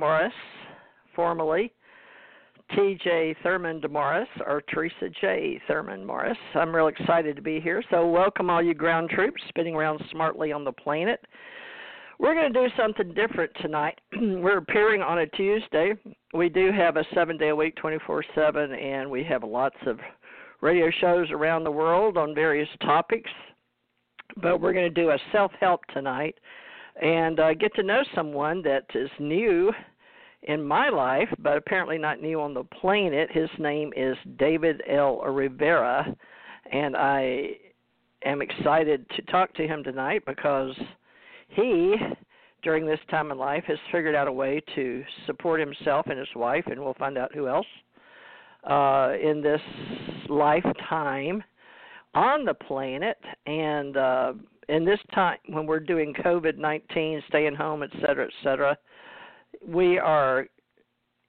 Theresa J. Morris, formerly TJ Thurman DeMorris, or Theresa J. Thurman Morris. I'm real excited to be here. So, welcome all you ground troops spinning around smartly on the planet. We're going to do something different tonight. We're appearing on a Tuesday. We do have a seven day a week, 24 7, and we have lots of radio shows around the world on various topics. But we're going to do a self help tonight and uh, get to know someone that is new in my life, but apparently not new on the planet. His name is David L. Rivera, and I am excited to talk to him tonight because he, during this time in life, has figured out a way to support himself and his wife, and we'll find out who else uh, in this lifetime on the planet. And uh, in this time when we're doing COVID 19, staying home, et cetera, et cetera, we are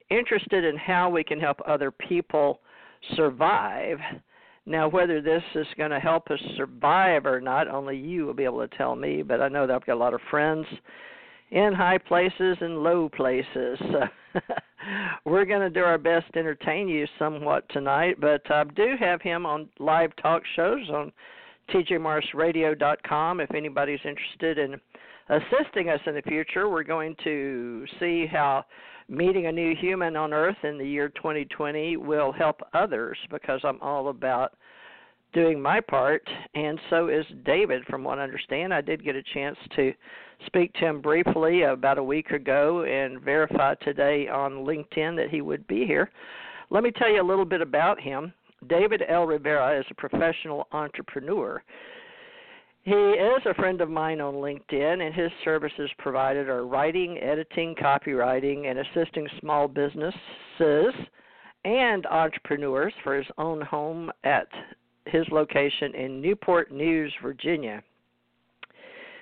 interested in how we can help other people survive. Now, whether this is going to help us survive or not, only you will be able to tell me. But I know that I've got a lot of friends in high places and low places. We're going to do our best to entertain you somewhat tonight, but I do have him on live talk shows on tjmorrisradio.com if anybody's interested in assisting us in the future. We're going to see how meeting a new human on earth in the year 2020 will help others because I'm all about doing my part, and so is David, from what I understand. I did get a chance to speak to him briefly about a week ago and verify today on LinkedIn that he would be here. Let me tell you a little bit about him. David L. Rivera is a professional entrepreneur. He is a friend of mine on LinkedIn, and his services provided are writing, editing, copywriting, and assisting small businesses and entrepreneurs for his own home at his location in Newport News, Virginia.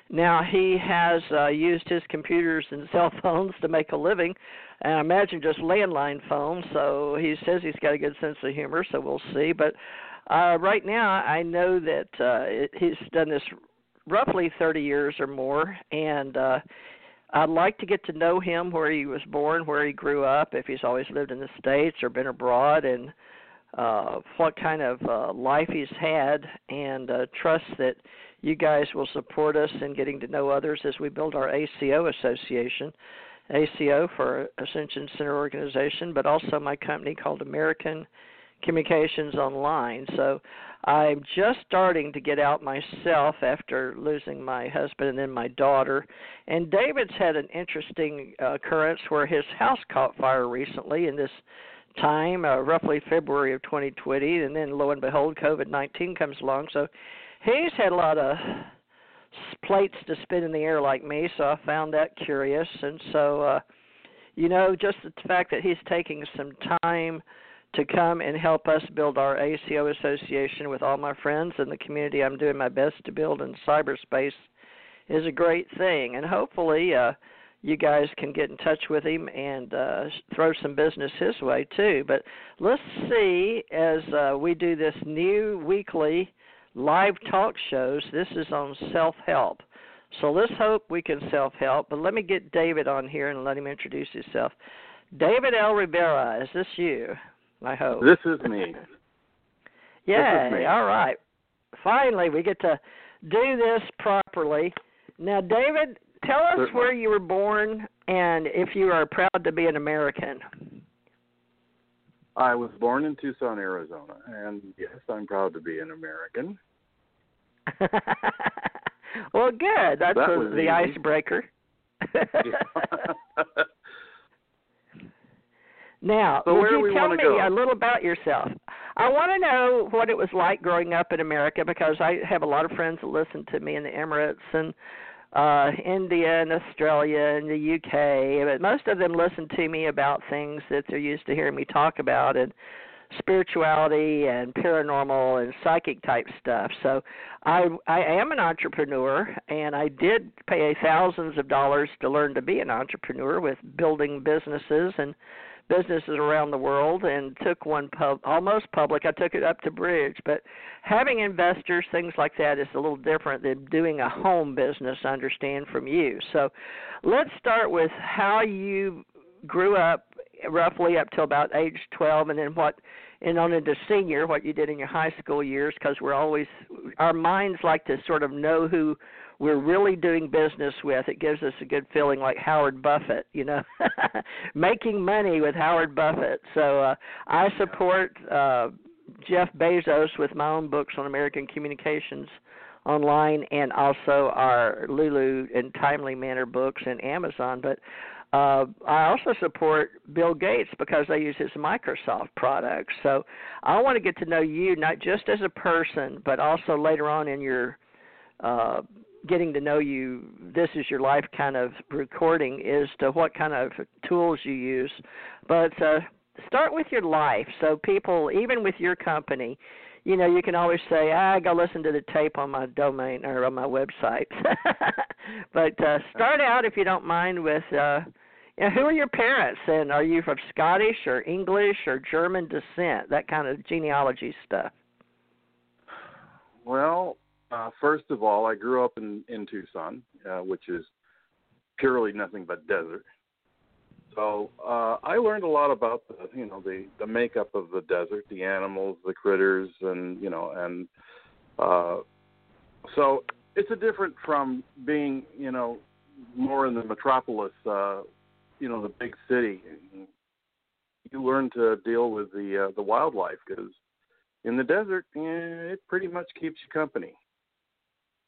Now, he has uh, used his computers and cell phones to make a living, and I imagine just landline phones, so he says he's got a good sense of humor, so we'll see. But uh, right now, I know that uh, he's done this roughly 30 years or more, and uh, I'd like to get to know him, where he was born, where he grew up, if he's always lived in the States or been abroad, and uh, what kind of uh, life he's had, and uh, trust that you guys will support us in getting to know others as we build our ACO association. ACO for Ascension Center Organization, but also my company called American Communications Online. So I'm just starting to get out myself after losing my husband and then my daughter. And David's had an interesting uh, occurrence where his house caught fire recently in this time, uh, roughly February of 2020, and then lo and behold, COVID 19 comes along. So he's had a lot of plates to spin in the air like me, so I found that curious. And so, uh, you know, just the fact that he's taking some time to come and help us build our ACO association with all my friends and the community I'm doing my best to build in cyberspace is a great thing. And hopefully, uh, you guys can get in touch with him and uh, throw some business his way too. But let's see as uh, we do this new weekly live talk shows. This is on self help. So let's hope we can self help. But let me get David on here and let him introduce himself. David L. Rivera, is this you? I hope. This is me. Yay. me. All right. Finally, we get to do this properly. Now, David, tell us Certainly. where you were born and if you are proud to be an American. I was born in Tucson, Arizona, and yes, I'm proud to be an American. well, good. That's That a, was the easy. icebreaker. now, so would you tell me go? a little about yourself? I want to know what it was like growing up in America because I have a lot of friends that listen to me in the Emirates and uh India and Australia and the UK, but most of them listen to me about things that they're used to hearing me talk about and spirituality and paranormal and psychic type stuff. So I I am an entrepreneur and I did pay thousands of dollars to learn to be an entrepreneur with building businesses and businesses around the world and took one pub almost public. I took it up to bridge, but having investors, things like that is a little different than doing a home business, I understand from you. So let's start with how you grew up roughly up till about age 12 and then what and on into senior what you did in your high school years because we're always our minds like to sort of know who we're really doing business with. It gives us a good feeling like Howard Buffett, you know, making money with Howard Buffett. So uh, I support uh, Jeff Bezos with my own books on American communications online and also our Lulu and Timely Manner books and Amazon. But uh, I also support Bill Gates because I use his Microsoft products. So I want to get to know you not just as a person, but also later on in your uh, getting to know you, this is your life kind of recording, is to what kind of tools you use. But uh, start with your life. So people, even with your company, you know, you can always say, ah, go listen to the tape on my domain or on my website. but uh, start out, if you don't mind, with uh, you know, who are your parents, and are you from Scottish or English or German descent? That kind of genealogy stuff. Well, uh, first of all, I grew up in in Tucson, uh, which is purely nothing but desert. So uh, I learned a lot about the you know the the makeup of the desert, the animals, the critters, and you know and uh, so it's a different from being you know more in the metropolis, uh, you know the big city. You learn to deal with the uh, the wildlife because in the desert, eh, it pretty much keeps you company.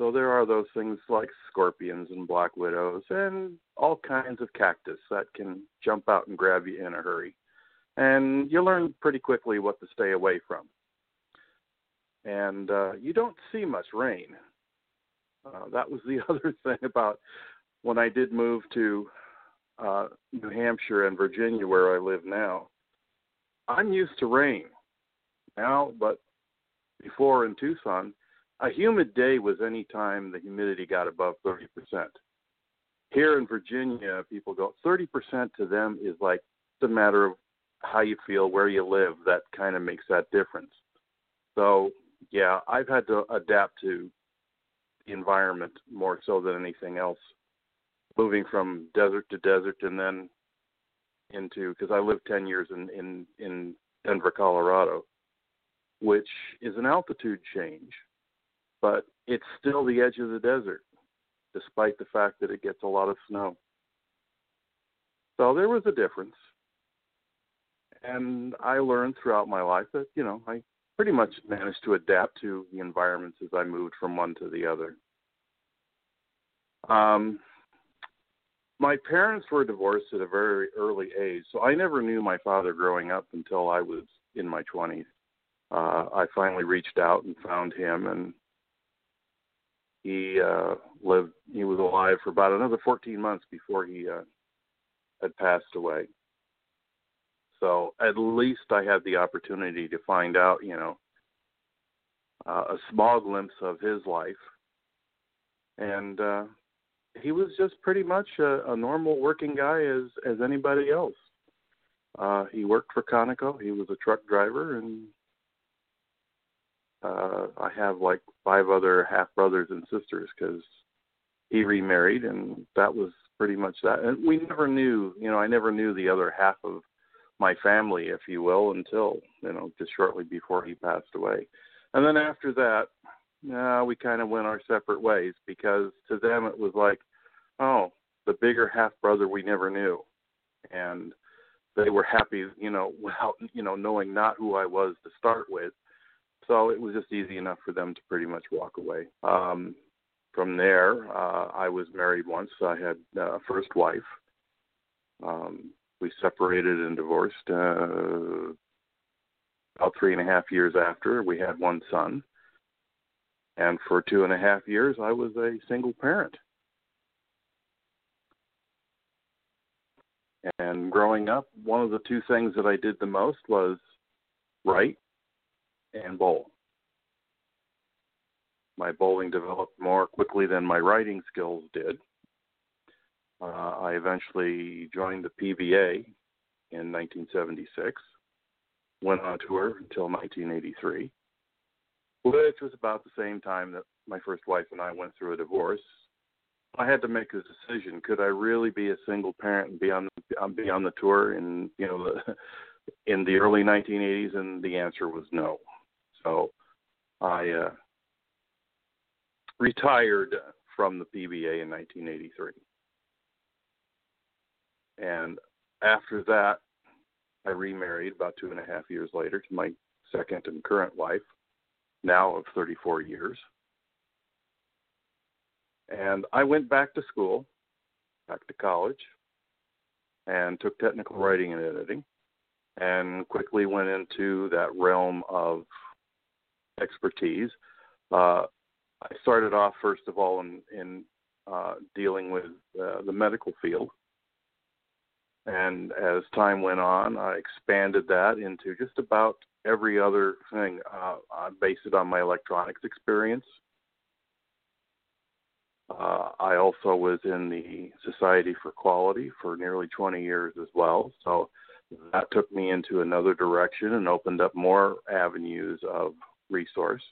So there are those things like scorpions and black widows and all kinds of cactus that can jump out and grab you in a hurry. And you learn pretty quickly what to stay away from. And uh, you don't see much rain. Uh, that was the other thing about when I did move to uh, New Hampshire and Virginia, where I live now. I'm used to rain now, but before in Tucson, a humid day was any time the humidity got above 30%. Here in Virginia, people go 30% to them is like it's a matter of how you feel, where you live. That kind of makes that difference. So, yeah, I've had to adapt to the environment more so than anything else. Moving from desert to desert and then into because I lived 10 years in in in Denver, Colorado, which is an altitude change but it's still the edge of the desert, despite the fact that it gets a lot of snow. So there was a difference. And I learned throughout my life that, you know, I pretty much managed to adapt to the environments as I moved from one to the other. Um, my parents were divorced at a very early age, so I never knew my father growing up until I was in my 20s. Uh, I finally reached out and found him, and he uh, lived. He was alive for about another 14 months before he uh, had passed away. So at least I had the opportunity to find out, you know, uh, a small glimpse of his life, and uh, he was just pretty much a, a normal working guy as as anybody else. Uh, he worked for Conoco. He was a truck driver, and uh, I have like five other half brothers and sisters because he remarried, and that was pretty much that. And we never knew, you know, I never knew the other half of my family, if you will, until you know just shortly before he passed away. And then after that, uh, we kind of went our separate ways because to them it was like, oh, the bigger half brother we never knew, and they were happy, you know, without you know knowing not who I was to start with so it was just easy enough for them to pretty much walk away. Um, from there, uh, I was married once. I had a uh, first wife. Um, we separated and divorced uh, about three and a half years after. We had one son. And for two and a half years, I was a single parent. And growing up, one of the two things that I did the most was write and bowl. My bowling developed more quickly than my writing skills did. Uh, I eventually joined the PBA in 1976, went on tour until 1983, which was about the same time that my first wife and I went through a divorce. I had to make a decision: could I really be a single parent and be on be on the tour in you know the, in the early 1980s? And the answer was no. So I uh, retired from the PBA in 1983. And after that, I remarried about two and a half years later to my second and current wife, now of 34 years. And I went back to school, back to college, and took technical writing and editing, and quickly went into that realm of expertise. Uh, I started off first of all in, in uh, dealing with uh, the medical field, and as time went on, I expanded that into just about every other thing. Uh, I based it on my electronics experience. Uh, I also was in the Society for Quality for nearly 20 years as well. So that took me into another direction and opened up more avenues of resource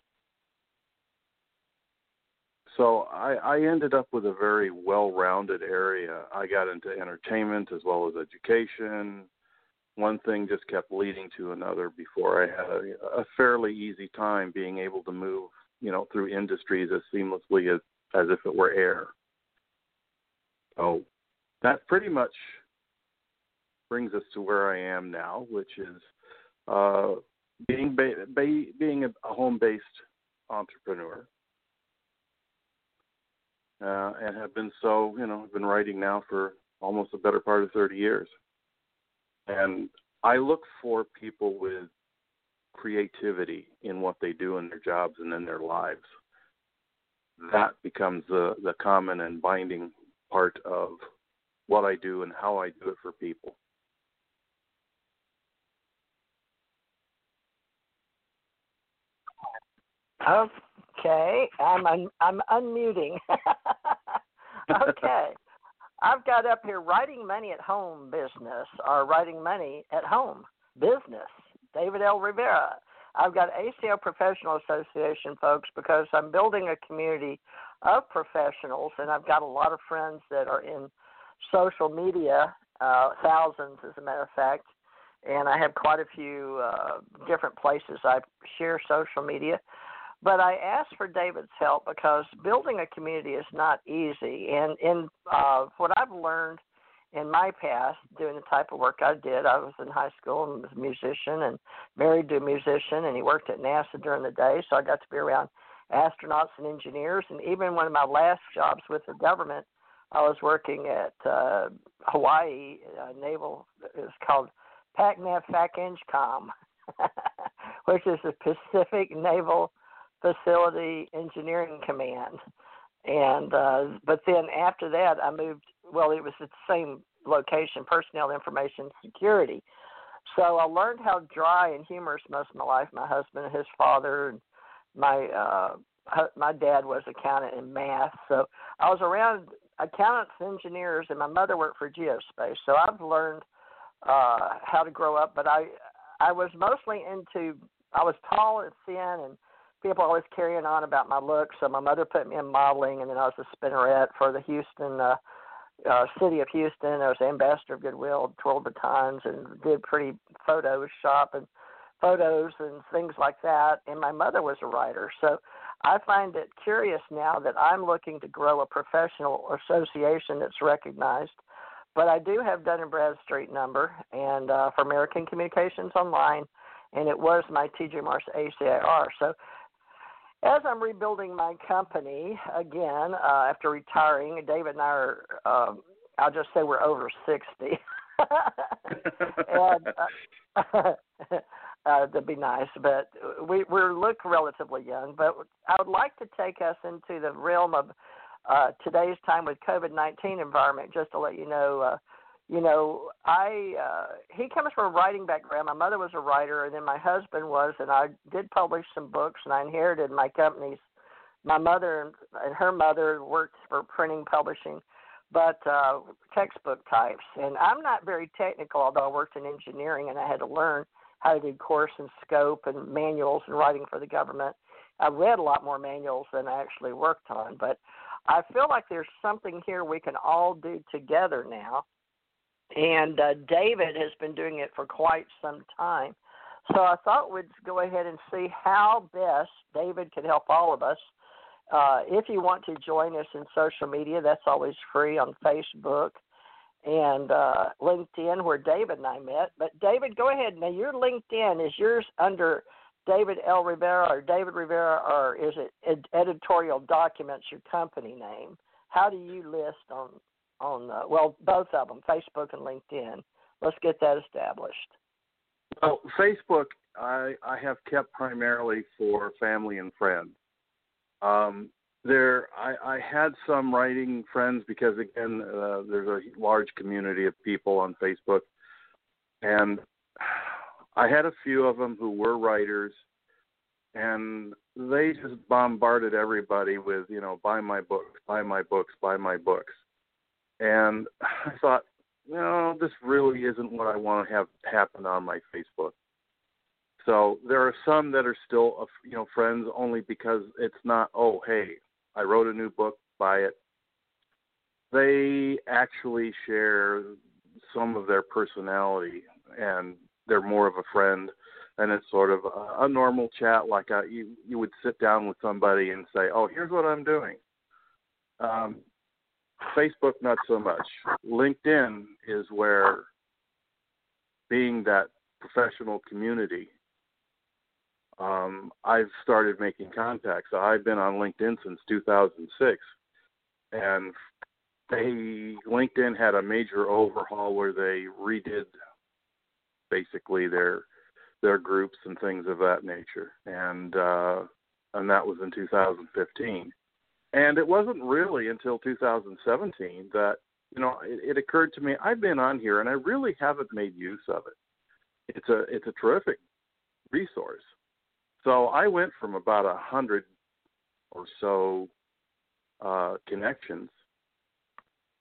so I, I ended up with a very well-rounded area. I got into entertainment as well as education. One thing just kept leading to another before I had a, a fairly easy time being able to move, you know, through industries as seamlessly as as if it were air. So that pretty much brings us to where I am now, which is uh, being ba- ba- being a home-based entrepreneur uh, and have been so, you know, been writing now for almost a better part of 30 years. And I look for people with creativity in what they do in their jobs and in their lives. That becomes the, the common and binding part of what I do and how I do it for people. Okay, I'm un- I'm unmuting. okay. I've got up here writing money at home business or writing money at home business. David L. Rivera. I've got ACO Professional Association folks because I'm building a community of professionals and I've got a lot of friends that are in social media, uh, thousands as a matter of fact, and I have quite a few uh, different places I share social media. But I asked for David's help because building a community is not easy. And in uh, what I've learned in my past, doing the type of work I did, I was in high school and was a musician and married to a musician, and he worked at NASA during the day, so I got to be around astronauts and engineers. And even one of my last jobs with the government, I was working at uh, Hawaii uh, Naval. It's called PACNAV FAC-ENGCOM, which is the Pacific Naval Facility Engineering Command. And uh, but then after that, I moved. Well, it was the same location, Personnel Information Security. So I learned how dry and humorous most of my life. My husband and his father, and my uh, my dad was accountant in math. So I was around accountants, engineers, and my mother worked for geospace. So I've learned uh, how to grow up. But I I was mostly into. I was tall and thin and people always carrying on about my looks. So my mother put me in modeling, and then I was a spinnerette for the Houston uh, uh, city of Houston. I was ambassador of Goodwill, twirled batons, and did pretty Photoshop and photos and things like that. And my mother was a writer, so I find it curious now that I'm looking to grow a professional association that's recognized. But I do have Dun and Bradstreet number, and uh, for American Communications Online, and it was my TJ Morris ACIR. So as I'm rebuilding my company again uh, after retiring, David and I are, um, I'll just say we're over 60. and, uh, uh, that'd be nice, but we we look relatively young. But I would like to take us into the realm of uh, today's time with COVID nineteen environment. Just to let you know, uh, you know, I uh, he comes from a writing background. My mother was a writer, and then my husband was, and I did publish some books, and I inherited my companies. My mother and her mother worked for printing, publishing, but uh, textbook types. And I'm not very technical, although I worked in engineering, and I had to learn how to do course and scope and manuals and writing for the government. I read a lot more manuals than I actually worked on, but I feel like there's something here we can all do together now and uh, David has been doing it for quite some time. So I thought we'd go ahead and see how best David can help all of us. Uh, if you want to join us in social media, that's always free on Facebook and uh, LinkedIn, where David and I met. But David, go ahead. Now, your LinkedIn is yours under David L. Rivera or David Rivera, or is it ed- editorial documents your company name? How do you list on on uh, well both of them, Facebook and LinkedIn. Let's get that established. Well, Facebook I I have kept primarily for family and friends. Um, there I, I had some writing friends because again uh, there's a large community of people on Facebook, and I had a few of them who were writers, and they just bombarded everybody with you know buy my books, buy my books, buy my books and I thought, no, this really isn't what I want to have happen on my Facebook. So there are some that are still, uh, you know, friends only because it's not, oh, hey, I wrote a new book, buy it. They actually share some of their personality, and they're more of a friend, and it's sort of a, a normal chat, like a, you you would sit down with somebody and say, oh, here's what I'm doing. Um, Facebook, not so much. LinkedIn is where being that professional community, um, I've started making contacts. I've been on LinkedIn since 2006, and they LinkedIn had a major overhaul where they redid basically their their groups and things of that nature, and uh, and that was in 2015. And it wasn't really until 2017 that you know it, it occurred to me I've been on here and I really haven't made use of it. It's a it's a terrific resource. So I went from about a hundred or so uh, connections,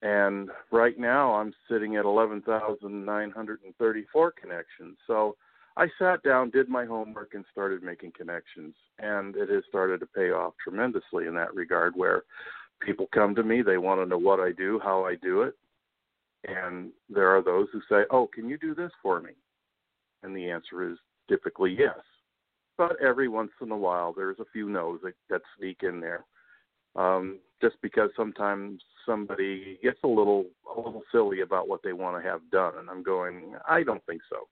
and right now I'm sitting at 11,934 connections. So I sat down, did my homework, and started making connections. And it has started to pay off tremendously in that regard, where people come to me, they want to know what I do, how I do it. And there are those who say, Oh, can you do this for me? And the answer is typically yes. But every once in a while, there's a few no's that, that sneak in there. Um, just because sometimes somebody gets a little a little silly about what they want to have done, and I'm going, I don't think so.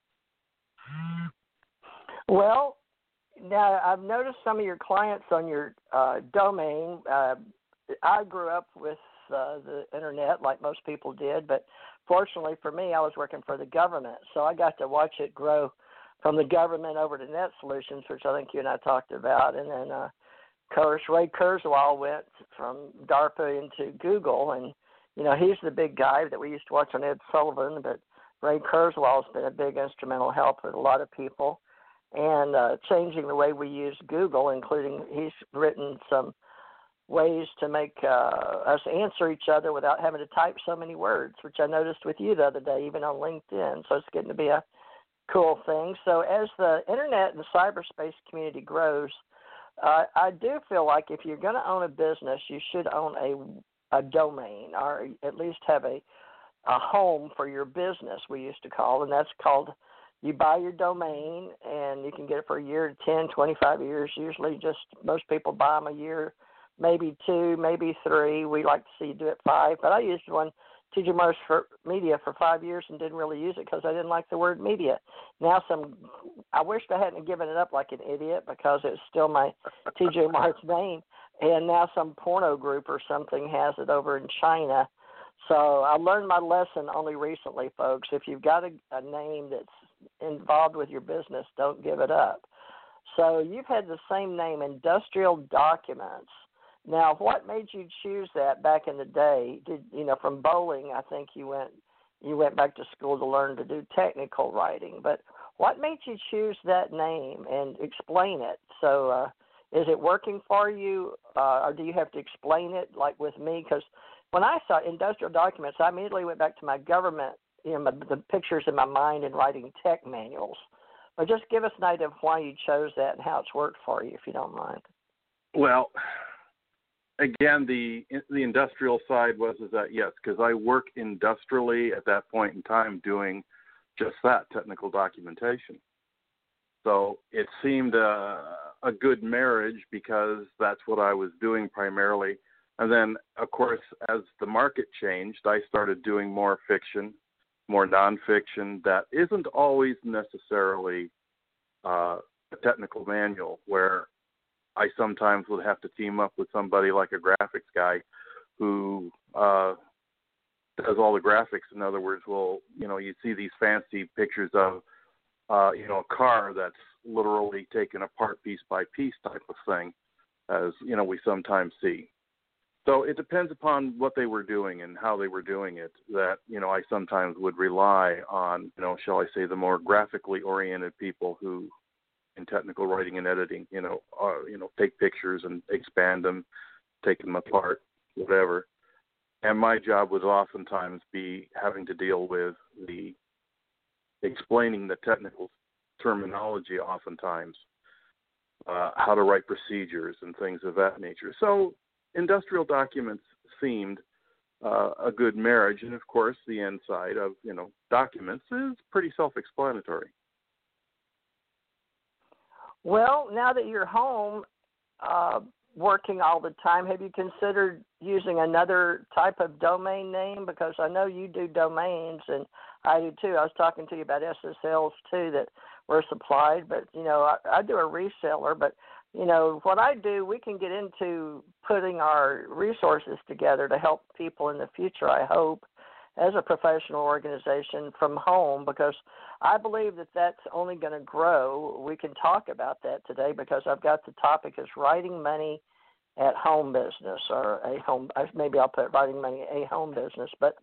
Well, now I've noticed some of your clients on your uh, domain. Uh, I grew up with uh, the internet like most people did, but fortunately for me, I was working for the government, so I got to watch it grow from the government over to Net Solutions, which I think you and I talked about, and then uh, of course Ray Kurzweil went from DARPA into Google, and you know he's the big guy that we used to watch on Ed Sullivan, but Ray Kurzweil has been a big instrumental help with a lot of people and uh, changing the way we use Google, including he's written some ways to make uh, us answer each other without having to type so many words, which I noticed with you the other day, even on LinkedIn. So it's getting to be a cool thing. So as the internet and the cyberspace community grows, uh, I do feel like if you're going to own a business, you should own a a domain or at least have a a home for your business we used to call and that's called you buy your domain and you can get it for a year 10 25 years usually just most people buy them a year maybe two maybe three we like to see you do it five but i used one TJ Mars for media for five years and didn't really use it because I didn't like the word media. Now some, I wished I hadn't given it up like an idiot because it's still my TJ Mars name. And now some porno group or something has it over in China. So I learned my lesson only recently, folks. If you've got a, a name that's involved with your business, don't give it up. So you've had the same name, Industrial Documents now, what made you choose that back in the day? Did you know from bowling? I think you went you went back to school to learn to do technical writing. But what made you choose that name and explain it? So, uh, is it working for you, uh, or do you have to explain it like with me? Because when I saw industrial documents, I immediately went back to my government, you know, my, the pictures in my mind and writing tech manuals. But just give us an idea of why you chose that and how it's worked for you, if you don't mind. Well, again, the the industrial side was is that yes, because I work industrially at that point in time doing just that technical documentation. So it seemed a, a good marriage because that's what I was doing primarily. And then, of course, as the market changed, I started doing more fiction, more nonfiction that isn't always necessarily uh, a technical manual, where I sometimes would have to team up with somebody like a graphics guy who uh, does all the graphics. In other words, will you know you see these fancy pictures of uh, you know a car that's literally taken apart piece by piece type of thing, as you know we sometimes see. So it depends upon what they were doing and how they were doing it. That you know I sometimes would rely on you know shall I say the more graphically oriented people who in technical writing and editing. You know, uh, you know, take pictures and expand them, take them apart, whatever. And my job would oftentimes be having to deal with the explaining the technical terminology, oftentimes uh, how to write procedures and things of that nature. So industrial documents seemed uh, a good marriage, and of course, the inside of you know documents is pretty self-explanatory. Well, now that you're home, uh, working all the time, have you considered using another type of domain name? Because I know you do domains, and I do too. I was talking to you about SSLs too that were supplied, but you know, I, I do a reseller, but you know what I do, we can get into putting our resources together to help people in the future. I hope as a professional organization from home because I believe that that's only going to grow. We can talk about that today because I've got the topic is writing money at home business or a home maybe I'll put writing money a home business but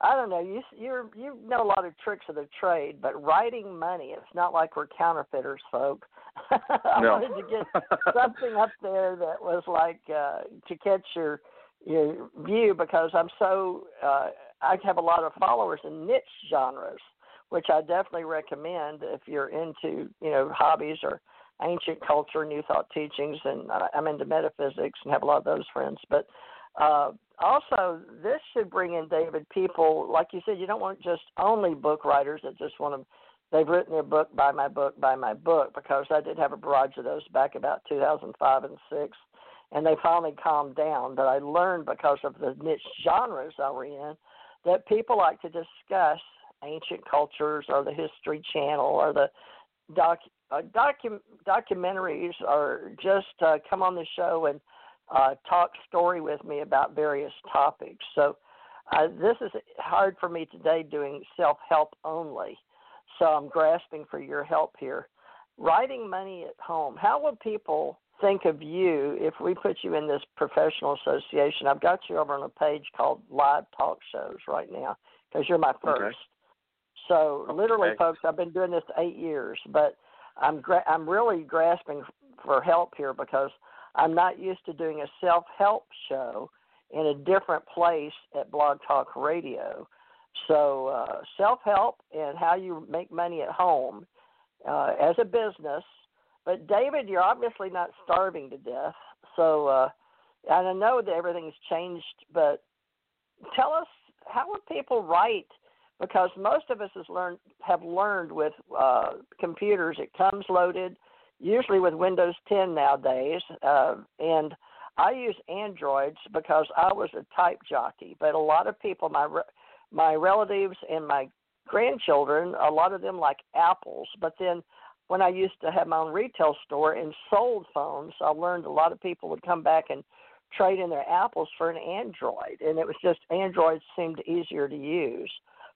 I don't know you you you know a lot of tricks of the trade but writing money it's not like we're counterfeiters folk I no. wanted to get something up there that was like uh to catch your your view because I'm so uh I have a lot of followers in niche genres, which I definitely recommend if you're into you know hobbies or ancient culture, new thought teachings, and I'm into metaphysics and have a lot of those friends. But uh, also, this should bring in David people like you said. You don't want just only book writers that just want to. They've written their book, buy my book, buy my book, because I did have a barrage of those back about 2005 and six, and they finally calmed down. But I learned because of the niche genres I were in that people like to discuss ancient cultures or the History Channel or the doc uh, docu- documentaries or just uh, come on the show and uh, talk story with me about various topics. So uh, this is hard for me today doing self help only. So I'm grasping for your help here. Writing money at home. How would people think of you if we put you in this professional association? I've got you over on a page called Live Talk Shows right now because you're my first. Okay. So literally, folks, I've been doing this eight years, but I'm gra- I'm really grasping for help here because I'm not used to doing a self help show in a different place at Blog Talk Radio. So uh, self help and how you make money at home uh, as a business but David, you're obviously not starving to death. So, uh, and I know that everything's changed, but tell us how would people write? Because most of us has learned have learned with uh, computers. It comes loaded, usually with Windows 10 nowadays, uh, and I use Androids because I was a type jockey. But a lot of people, my my relatives and my grandchildren, a lot of them like apples, but then when I used to have my own retail store and sold phones, I learned a lot of people would come back and trade in their apples for an Android, and it was just Androids seemed easier to use.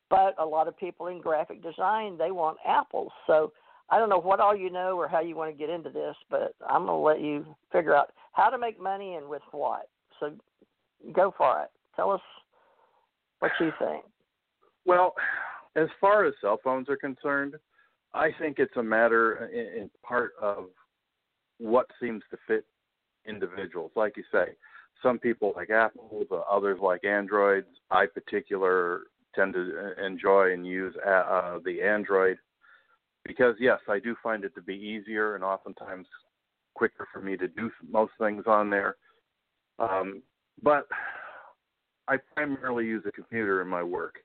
But a lot of people in graphic design they want apples, so I don't know what all you know or how you want to get into this, but I'm going to let you figure out how to make money and with what. So go for it. Tell us what you think. Well, as far as cell phones are concerned, I think it's a matter in, in part of what seems to fit individuals. Like you say, some people like Apples, others like Androids. I particular tend to enjoy and use uh, uh, the Android because yes, I do find it to be easier and oftentimes quicker for me to do most things on there. Um, but I primarily use a computer in my work.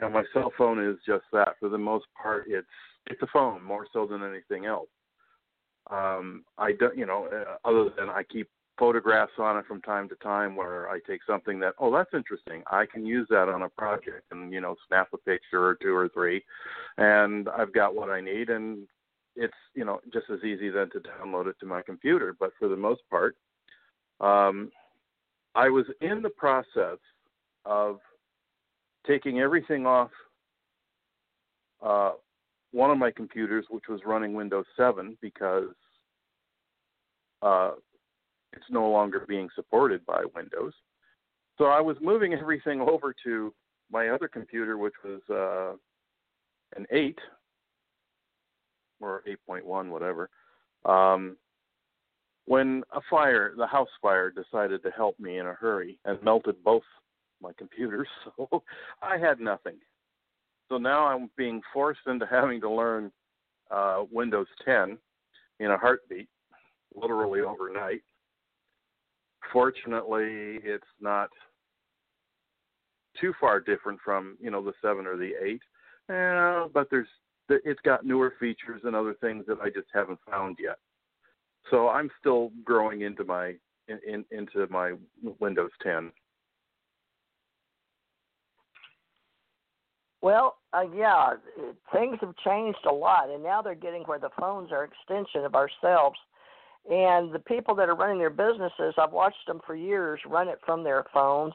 You know, my cell phone is just that. For the most part, it's it's a phone more so than anything else. Um, I don't, you know, uh, other than I keep photographs on it from time to time where I take something that, oh, that's interesting. I can use that on a project and, you know, snap a picture or two or three and I've got what I need and it's, you know, just as easy then to download it to my computer. But for the most part, um, I was in the process of taking everything off uh, one of my computers, which was running Windows 7, because uh, it's no longer being supported by Windows. So I was moving everything over to my other computer, which was uh, an 8 or 8.1, whatever. Um, when a fire, the house fire, decided to help me in a hurry and melted both my computers, so I had nothing. So now I'm being forced into having to learn uh, Windows 10 in a heartbeat, literally overnight. Fortunately, it's not too far different from you know the seven or the eight, uh, but there's it's got newer features and other things that I just haven't found yet. So I'm still growing into my in, in, into my Windows 10. Well, uh, yeah, things have changed a lot, and now they're getting where the phones are extension of ourselves. And the people that are running their businesses, I've watched them for years run it from their phones.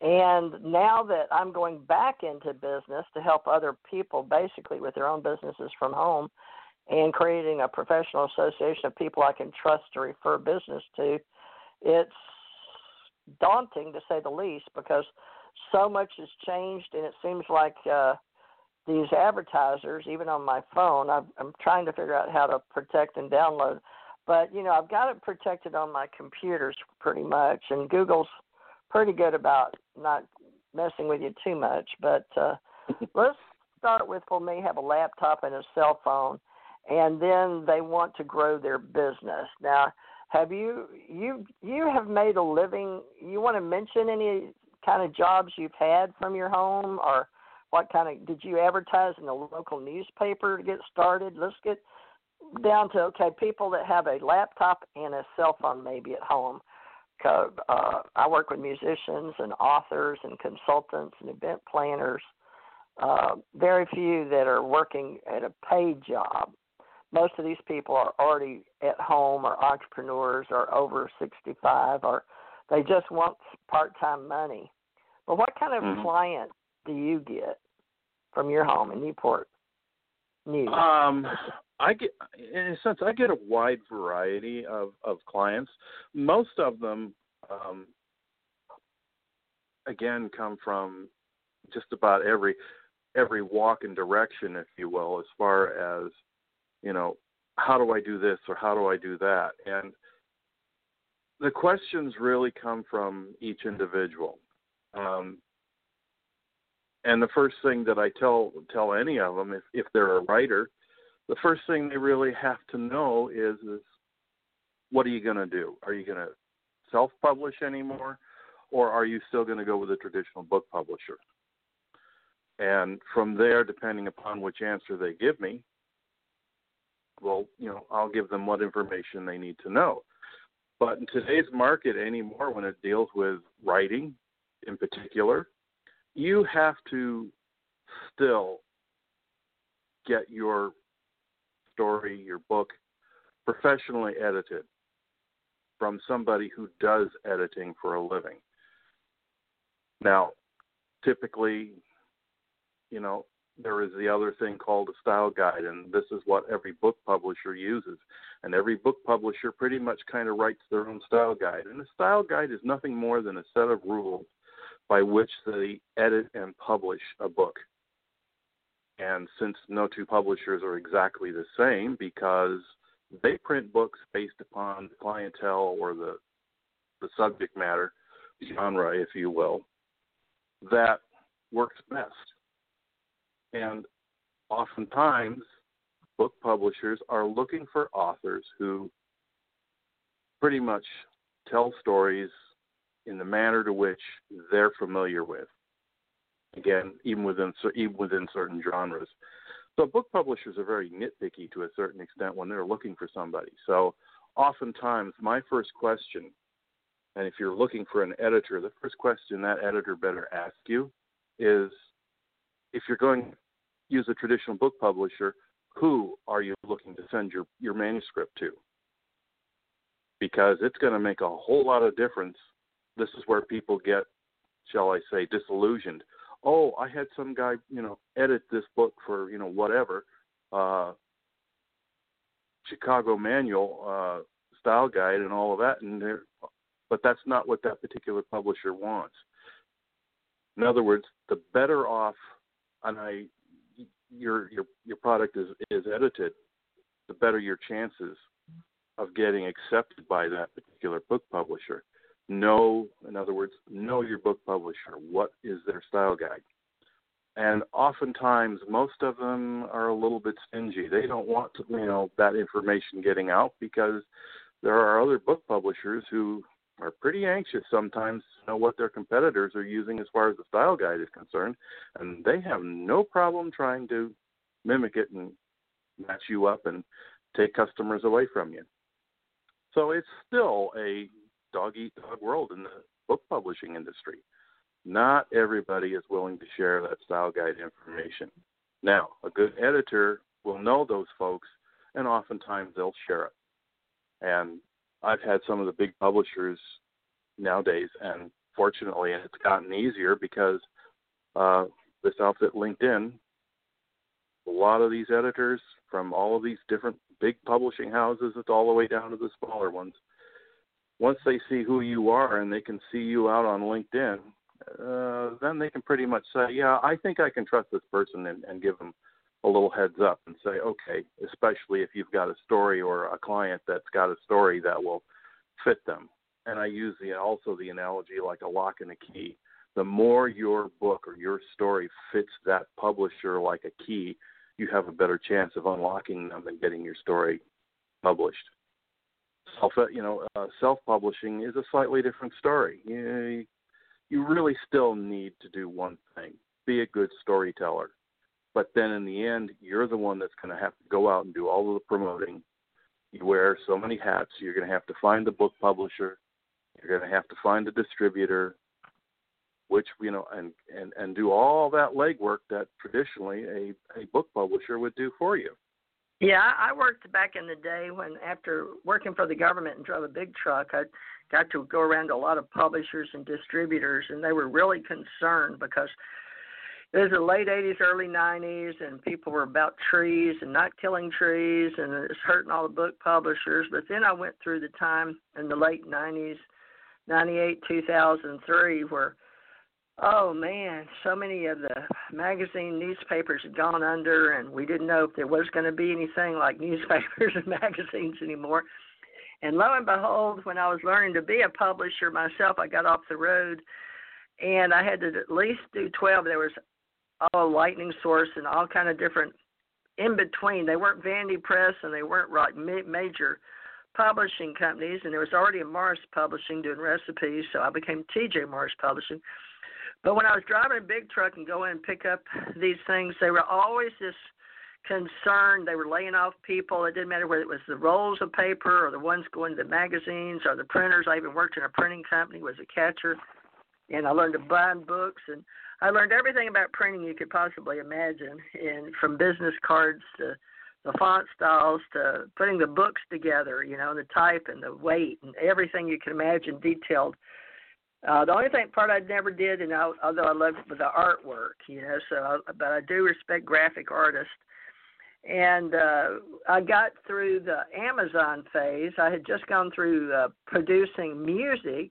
And now that I'm going back into business to help other people basically with their own businesses from home and creating a professional association of people I can trust to refer business to, it's daunting to say the least because so much has changed, and it seems like uh, these advertisers, even on my phone, I'm, I'm trying to figure out how to protect and download. But you know, I've got it protected on my computers pretty much, and Google's pretty good about not messing with you too much. But uh, let's start with well, may have a laptop and a cell phone, and then they want to grow their business. Now, have you you you have made a living? You want to mention any kind of jobs you've had from your home or what kind of did you advertise in the local newspaper to get started let's get down to okay people that have a laptop and a cell phone maybe at home uh, i work with musicians and authors and consultants and event planners uh, very few that are working at a paid job most of these people are already at home or entrepreneurs or over 65 or they just want part-time money. But what kind of mm-hmm. clients do you get from your home in Newport News? Um, I get, in a sense, I get a wide variety of of clients. Most of them, um, again, come from just about every every walk and direction, if you will, as far as you know, how do I do this or how do I do that, and the questions really come from each individual. Um, and the first thing that I tell tell any of them, if if they're a writer, the first thing they really have to know is is what are you going to do? Are you going to self-publish anymore, or are you still going to go with a traditional book publisher? And from there, depending upon which answer they give me, well, you know, I'll give them what information they need to know. But in today's market anymore, when it deals with writing in particular, you have to still get your story, your book, professionally edited from somebody who does editing for a living. Now, typically, you know, there is the other thing called a style guide, and this is what every book publisher uses. And every book publisher pretty much kind of writes their own style guide. And a style guide is nothing more than a set of rules by which they edit and publish a book. And since no two publishers are exactly the same because they print books based upon the clientele or the the subject matter, genre, if you will, that works best. And oftentimes, book publishers are looking for authors who pretty much tell stories in the manner to which they're familiar with. Again, even within even within certain genres. So book publishers are very nitpicky to a certain extent when they're looking for somebody. So oftentimes, my first question, and if you're looking for an editor, the first question that editor better ask you is, if you're going to use a traditional book publisher, who are you looking to send your, your manuscript to? Because it's going to make a whole lot of difference. This is where people get, shall I say, disillusioned oh, I had some guy, you know, edit this book for, you know, whatever, uh, Chicago Manual uh, style guide and all of that, and but that's not what that particular publisher wants. In other words, the better off, and I, your your your product is is edited, the better your chances of getting accepted by that particular book publisher know, in other words, know your book publisher. What is their style guide? And oftentimes, most of them are a little bit stingy. They don't want to, you know that information getting out because there are other book publishers who are pretty anxious sometimes to know what their competitors are using as far as the style guide is concerned, and they have no problem trying to mimic it and match you up and take customers away from you. So it's still a dog eat dog world in the book publishing industry. Not everybody is willing to share that style guide information. Now, a good editor will know those folks, and oftentimes they'll share it. And I've had some of the big publishers nowadays, and fortunately, it's gotten easier because uh, this outfit, LinkedIn, a lot of these editors from all of these different big publishing houses, it's all the way down to the smaller ones, once they see who you are and they can see you out on LinkedIn, uh, then they can pretty much say, yeah, I think I can trust this person and, and give them a little heads up and say, okay, especially if you've got a story or a client that's got a story that will fit them. And I use the also the analogy like a lock and a key. The more your book or your story fits that publisher like a key, you have a better chance of unlocking them and getting your story published self you know uh, self publishing is a slightly different story you, you really still need to do one thing be a good storyteller but then in the end you're the one that's going to have to go out and do all of the promoting. You wear so many hats you're going to have to find the book publisher you're going to have to find the distributor which you know and and and do all that legwork that traditionally a a book publisher would do for you. Yeah, I worked back in the day when, after working for the government and drove a big truck, I got to go around to a lot of publishers and distributors, and they were really concerned because it was the late 80s, early 90s, and people were about trees and not killing trees, and it's hurting all the book publishers. But then I went through the time in the late 90s, 98, 2003, where Oh man, so many of the magazine newspapers had gone under, and we didn't know if there was going to be anything like newspapers and magazines anymore. And lo and behold, when I was learning to be a publisher myself, I got off the road, and I had to at least do twelve. There was all Lightning Source and all kind of different in between. They weren't Vanity Press, and they weren't like major publishing companies. And there was already a Morris Publishing doing recipes, so I became T.J. Morris Publishing but when I was driving a big truck and going and pick up these things, they were always this concerned. They were laying off people. It didn't matter whether it was the rolls of paper or the ones going to the magazines or the printers. I even worked in a printing company, was a catcher, and I learned to bind books. And I learned everything about printing you could possibly imagine, and from business cards to the font styles to putting the books together, you know, the type and the weight and everything you can imagine detailed. Uh, the only thing part I never did, and I, although I loved the artwork, you know. So, I, but I do respect graphic artists. And uh, I got through the Amazon phase. I had just gone through uh, producing music,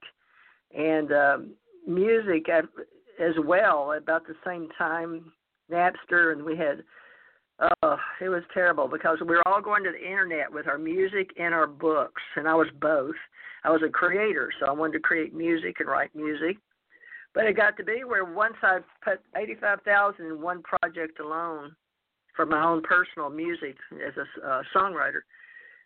and um, music as well about the same time. Napster, and we had Oh, it was terrible because we were all going to the internet with our music and our books, and I was both. I was a creator, so I wanted to create music and write music. But it got to be where once I put eighty-five thousand in one project alone for my own personal music as a uh, songwriter,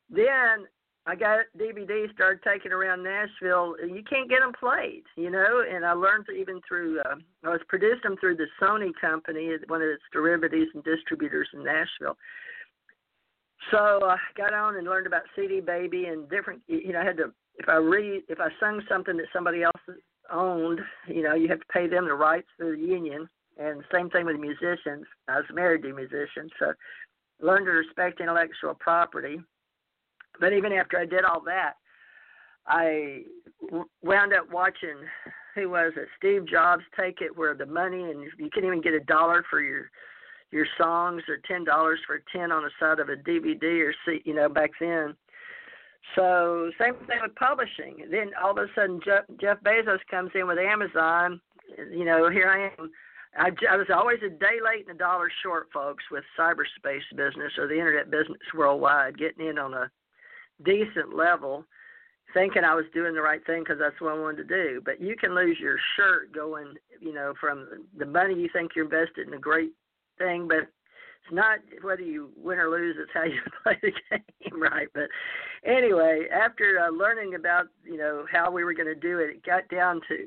then I got DVDs, started taking around Nashville. You can't get them played, you know. And I learned even through. Uh, I was produced them through the Sony company, one of its derivatives and distributors in Nashville. So I got on and learned about CD Baby and different. You know, I had to if I read if I sung something that somebody else owned, you know, you have to pay them the rights through the union. And same thing with musicians. I was married to a musician, so learned to respect intellectual property but even after I did all that, I wound up watching who was it Steve Jobs take it where the money and you couldn't even get a dollar for your your songs or ten dollars for ten on the side of a DVD or see you know back then. So same thing with publishing. Then all of a sudden Jeff, Jeff Bezos comes in with Amazon. You know here I am. I, I was always a day late and a dollar short, folks, with cyberspace business or the internet business worldwide, getting in on a decent level, thinking I was doing the right thing because that's what I wanted to do. But you can lose your shirt going, you know, from the money you think you're invested in a great thing, but it's not whether you win or lose; it's how you play the game, right? But anyway, after uh, learning about you know how we were going to do it, it got down to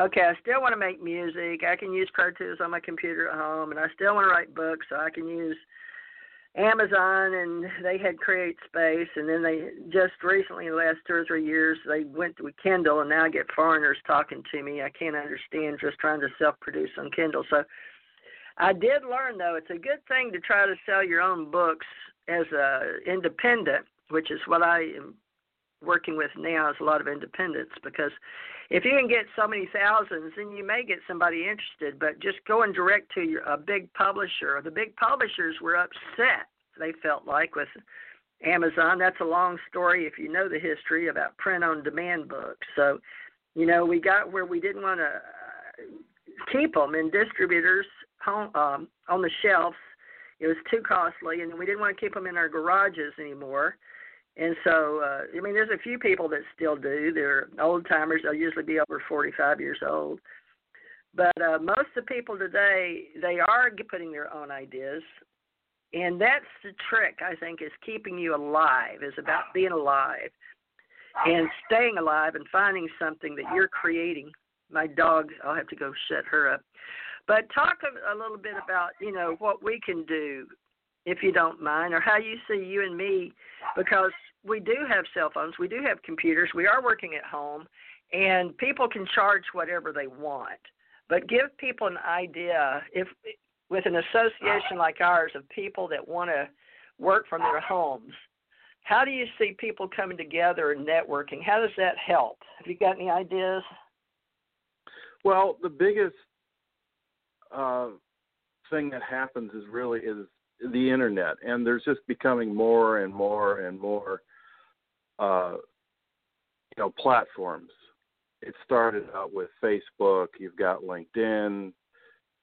okay, I still want to make music. I can use Pro Tools on my computer at home, and I still want to write books, so I can use Amazon and they had Create Space, and then they just recently, the last two or three years, they went to Kindle, and now I get foreigners talking to me. I can't understand just trying to self-produce on Kindle. So I did learn though it's a good thing to try to sell your own books as a independent, which is what I am working with now is a lot of independence because if you can get so many thousands, then you may get somebody interested. But just going direct to your, a big publisher, the big publishers were upset. They felt like with Amazon. That's a long story if you know the history about print on demand books. So, you know, we got where we didn't want to uh, keep them in distributors home, um, on the shelves. It was too costly, and we didn't want to keep them in our garages anymore. And so, uh, I mean, there's a few people that still do. They're old timers. They'll usually be over 45 years old. But uh, most of the people today, they are putting their own ideas. And that's the trick, I think, is keeping you alive, is about being alive and staying alive and finding something that you're creating. My dog, I'll have to go shut her up. But talk a, a little bit about, you know, what we can do, if you don't mind, or how you see you and me, because we do have cell phones, we do have computers, we are working at home, and people can charge whatever they want. But give people an idea if with an association like ours of people that want to work from their homes, how do you see people coming together and networking? How does that help? Have you got any ideas? Well, the biggest uh, thing that happens is really is the internet, and there's just becoming more and more and more uh, you know platforms. It started out with Facebook. You've got LinkedIn.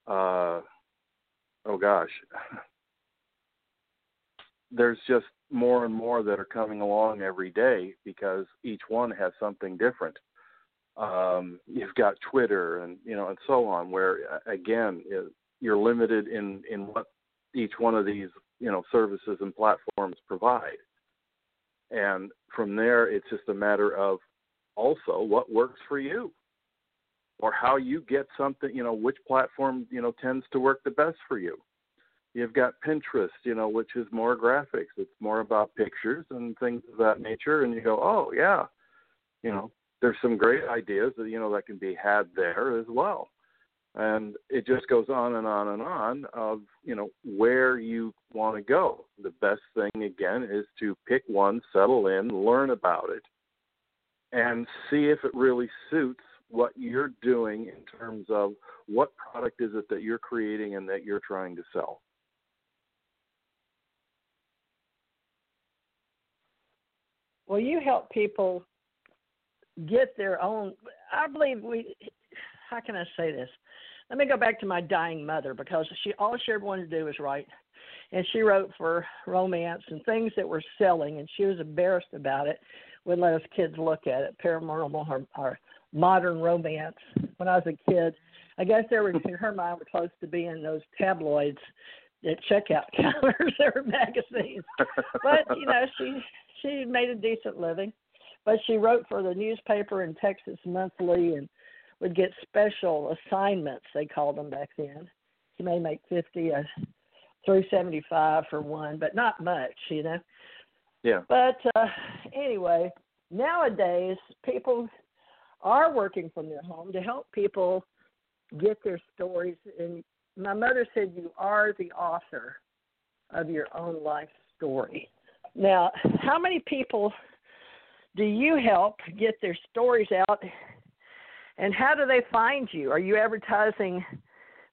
Uh, oh gosh, there's just more and more that are coming along every day because each one has something different. Um, you've got Twitter and you know and so on, where again you're limited in in what each one of these you know services and platforms provide. And from there, it's just a matter of also what works for you or how you get something, you know, which platform, you know, tends to work the best for you. You've got Pinterest, you know, which is more graphics. It's more about pictures and things of that nature. And you go, oh, yeah, you know, there's some great ideas that, you know, that can be had there as well. And it just goes on and on and on of you know where you want to go. The best thing again is to pick one settle in learn about it and see if it really suits what you're doing in terms of what product is it that you're creating and that you're trying to sell. Well you help people get their own i believe we how can i say this? Let me go back to my dying mother because she all she ever wanted to do was write. And she wrote for romance and things that were selling and she was embarrassed about it would let us kids look at it. Paranormal or, or modern romance when i was a kid. I guess they were in her mind were close to being those tabloids at checkout counters were magazines. But you know she she made a decent living. But she wrote for the newspaper in texas monthly and would get special assignments they called them back then. She may make fifty a uh, three seventy five for one, but not much, you know. Yeah. But uh anyway, nowadays people are working from their home to help people get their stories and my mother said you are the author of your own life story. Now, how many people do you help get their stories out and how do they find you? Are you advertising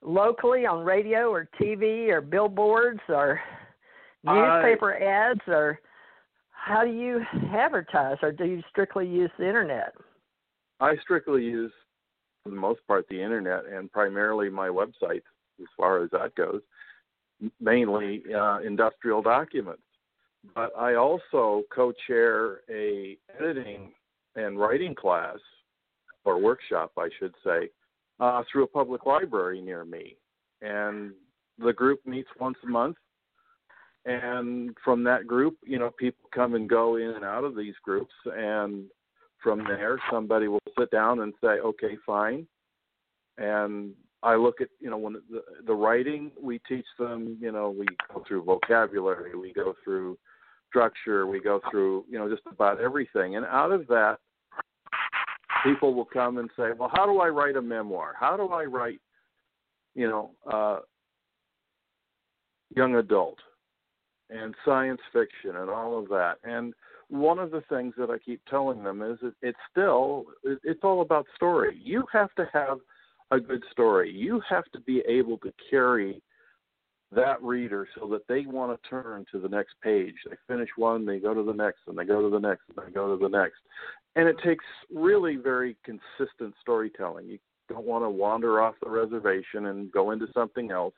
locally on radio or TV or billboards or newspaper I, ads or how do you advertise or do you strictly use the internet? I strictly use for the most part the internet and primarily my website as far as that goes, mainly uh, industrial documents. But I also co-chair a editing and writing class or workshop, I should say, uh, through a public library near me. And the group meets once a month. And from that group, you know, people come and go in and out of these groups. And from there, somebody will sit down and say, okay, fine. And I look at, you know, when the, the writing, we teach them, you know, we go through vocabulary, we go through structure, we go through, you know, just about everything. And out of that, people will come and say, "Well, how do I write a memoir? How do I write, you know, uh, young adult and science fiction and all of that?" And one of the things that I keep telling them is it, it's still it's all about story. You have to have a good story. You have to be able to carry that reader so that they want to turn to the next page. They finish one, they go to the next, and they go to the next, and they go to the next and it takes really very consistent storytelling. You don't want to wander off the reservation and go into something else,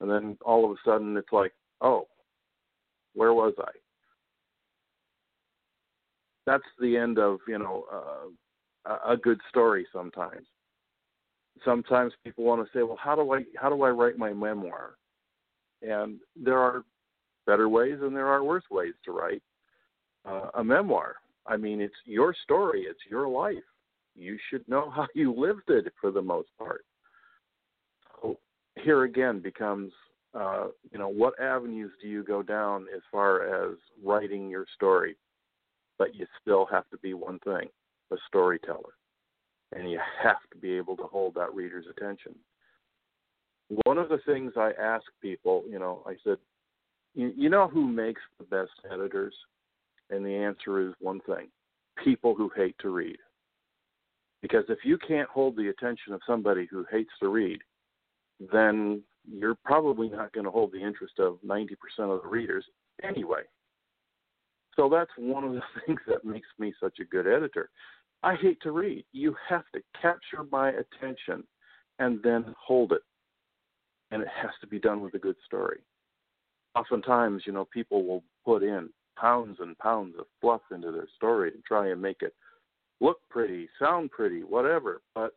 and then all of a sudden it's like, oh, where was I? That's the end of you know uh, a good story. Sometimes, sometimes people want to say, well, how do I how do I write my memoir? And there are better ways and there are worse ways to write uh, a memoir I mean, it's your story, it's your life. You should know how you lived it for the most part. So here again becomes, uh, you know, what avenues do you go down as far as writing your story? But you still have to be one thing a storyteller. And you have to be able to hold that reader's attention. One of the things I ask people, you know, I said, you, you know who makes the best editors? And the answer is one thing people who hate to read. Because if you can't hold the attention of somebody who hates to read, then you're probably not going to hold the interest of 90% of the readers anyway. So that's one of the things that makes me such a good editor. I hate to read. You have to capture my attention and then hold it. And it has to be done with a good story. Oftentimes, you know, people will put in pounds and pounds of fluff into their story to try and make it look pretty, sound pretty, whatever. But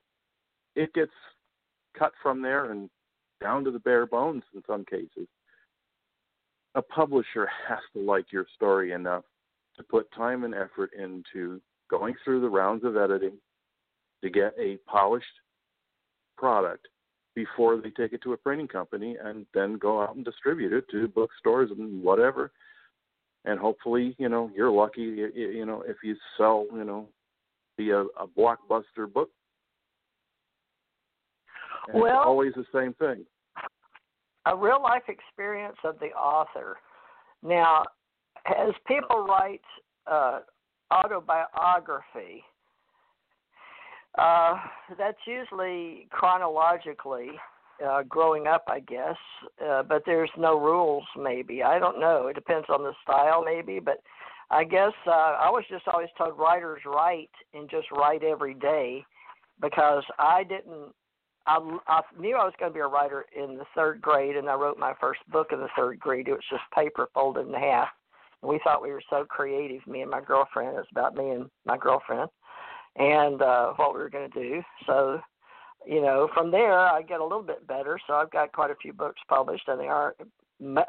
it gets cut from there and down to the bare bones in some cases. A publisher has to like your story enough to put time and effort into going through the rounds of editing to get a polished product before they take it to a printing company and then go out and distribute it to bookstores and whatever and hopefully, you know, you're lucky, you, know, if you sell, you know, be a, a blockbuster book. And well, always the same thing. A real life experience of the author. Now, as people write uh, autobiography, uh, that's usually chronologically uh, growing up, I guess. Uh, but there's no rules, maybe. I don't know. It depends on the style, maybe. But I guess uh, I was just always told writers write and just write every day because I didn't. I, I knew I was going to be a writer in the third grade, and I wrote my first book in the third grade. It was just paper folded in half. And we thought we were so creative, me and my girlfriend. It was about me and my girlfriend and uh, what we were going to do. So, you know, from there I get a little bit better. So I've got quite a few books published, and they are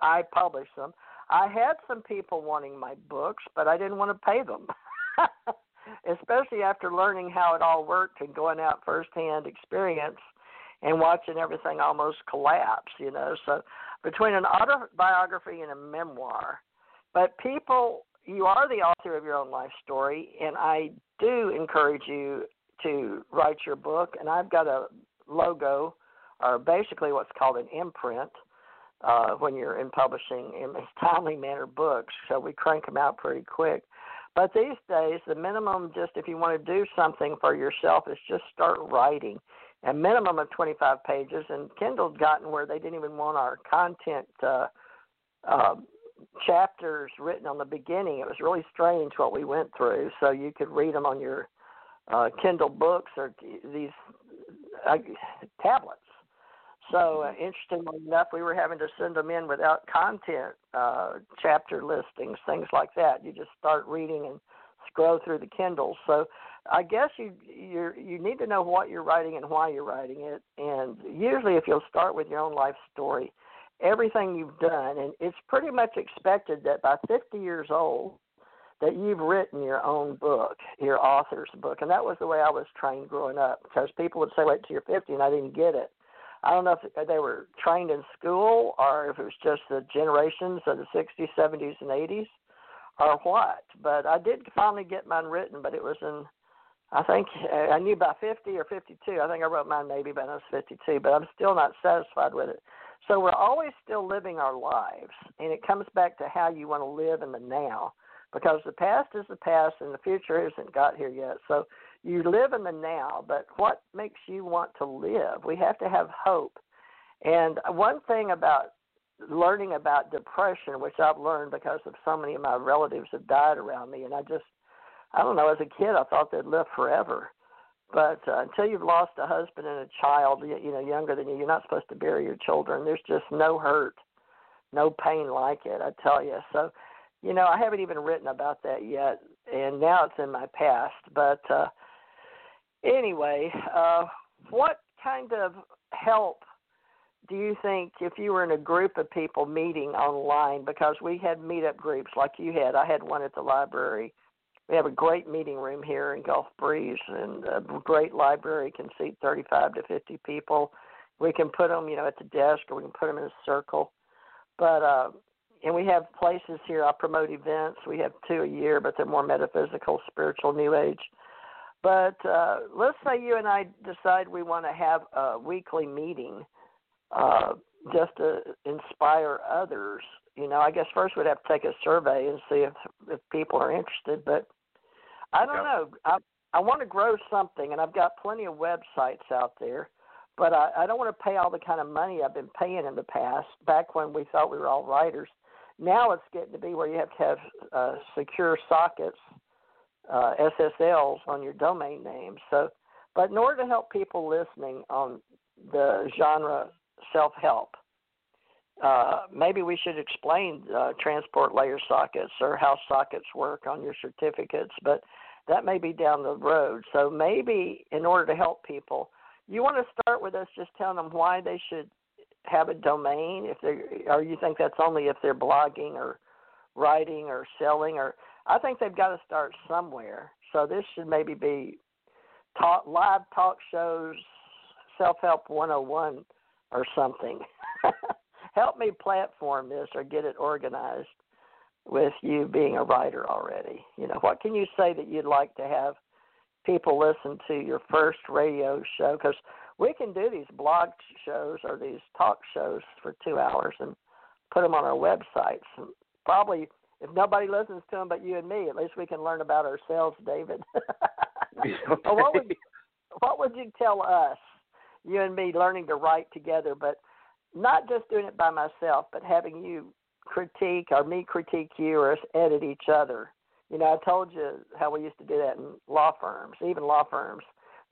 I published them. I had some people wanting my books, but I didn't want to pay them. Especially after learning how it all worked and going out firsthand experience and watching everything almost collapse, you know. So between an autobiography and a memoir, but people you are the author of your own life story, and I do encourage you to write your book. And I've got a logo, or basically what's called an imprint, uh, when you're in publishing in timely manner books. So we crank them out pretty quick. But these days, the minimum, just if you want to do something for yourself, is just start writing. A minimum of 25 pages, and Kindle's gotten where they didn't even want our content uh, uh, chapters written on the beginning. It was really strange what we went through. So you could read them on your uh, Kindle books or these uh, tablets. So uh, interestingly enough, we were having to send them in without content, uh, chapter listings, things like that. You just start reading and scroll through the Kindle. So I guess you you you need to know what you're writing and why you're writing it. And usually, if you'll start with your own life story, everything you've done, and it's pretty much expected that by 50 years old, that you've written your own book, your author's book, and that was the way I was trained growing up. Because people would say, "Wait till you're 50," and I didn't get it. I don't know if they were trained in school or if it was just the generations of the 60s, 70s, and 80s, or what. But I did finally get mine written, but it was in I think I knew by 50 or 52. I think I wrote mine maybe by I was 52, but I'm still not satisfied with it. So we're always still living our lives, and it comes back to how you want to live in the now, because the past is the past and the future hasn't got here yet. So you live in the now, but what makes you want to live? We have to have hope. And one thing about learning about depression, which I've learned because of so many of my relatives have died around me, and I just, I don't know, as a kid, I thought they'd live forever. But uh, until you've lost a husband and a child, you, you know, younger than you, you're not supposed to bury your children. There's just no hurt, no pain like it. I tell you. So, you know, I haven't even written about that yet, and now it's in my past. But uh, anyway, uh, what kind of help do you think if you were in a group of people meeting online? Because we had meetup groups like you had. I had one at the library we have a great meeting room here in Gulf Breeze, and a great library can seat 35 to 50 people. We can put them, you know, at the desk, or we can put them in a circle. But uh, and we have places here. I promote events. We have two a year, but they're more metaphysical, spiritual, new age. But uh, let's say you and I decide we want to have a weekly meeting, uh, just to inspire others. You know, I guess first we'd have to take a survey and see if if people are interested. But I don't know. I I want to grow something, and I've got plenty of websites out there, but I, I don't want to pay all the kind of money I've been paying in the past. Back when we thought we were all writers, now it's getting to be where you have to have uh, secure sockets, uh, SSLs on your domain name. So, but in order to help people listening on the genre self help, uh, maybe we should explain uh, transport layer sockets or how sockets work on your certificates, but that may be down the road. So maybe in order to help people, you want to start with us just telling them why they should have a domain if they or you think that's only if they're blogging or writing or selling or I think they've got to start somewhere. So this should maybe be talk live talk shows, self help 101 or something. Help me platform this or get it organized with you being a writer already. You know, what can you say that you'd like to have people listen to your first radio show? Because we can do these blog shows or these talk shows for two hours and put them on our websites. And probably, if nobody listens to them but you and me, at least we can learn about ourselves, David. what would what would you tell us, you and me, learning to write together, but not just doing it by myself, but having you critique or me critique you or us edit each other. You know, I told you how we used to do that in law firms. Even law firms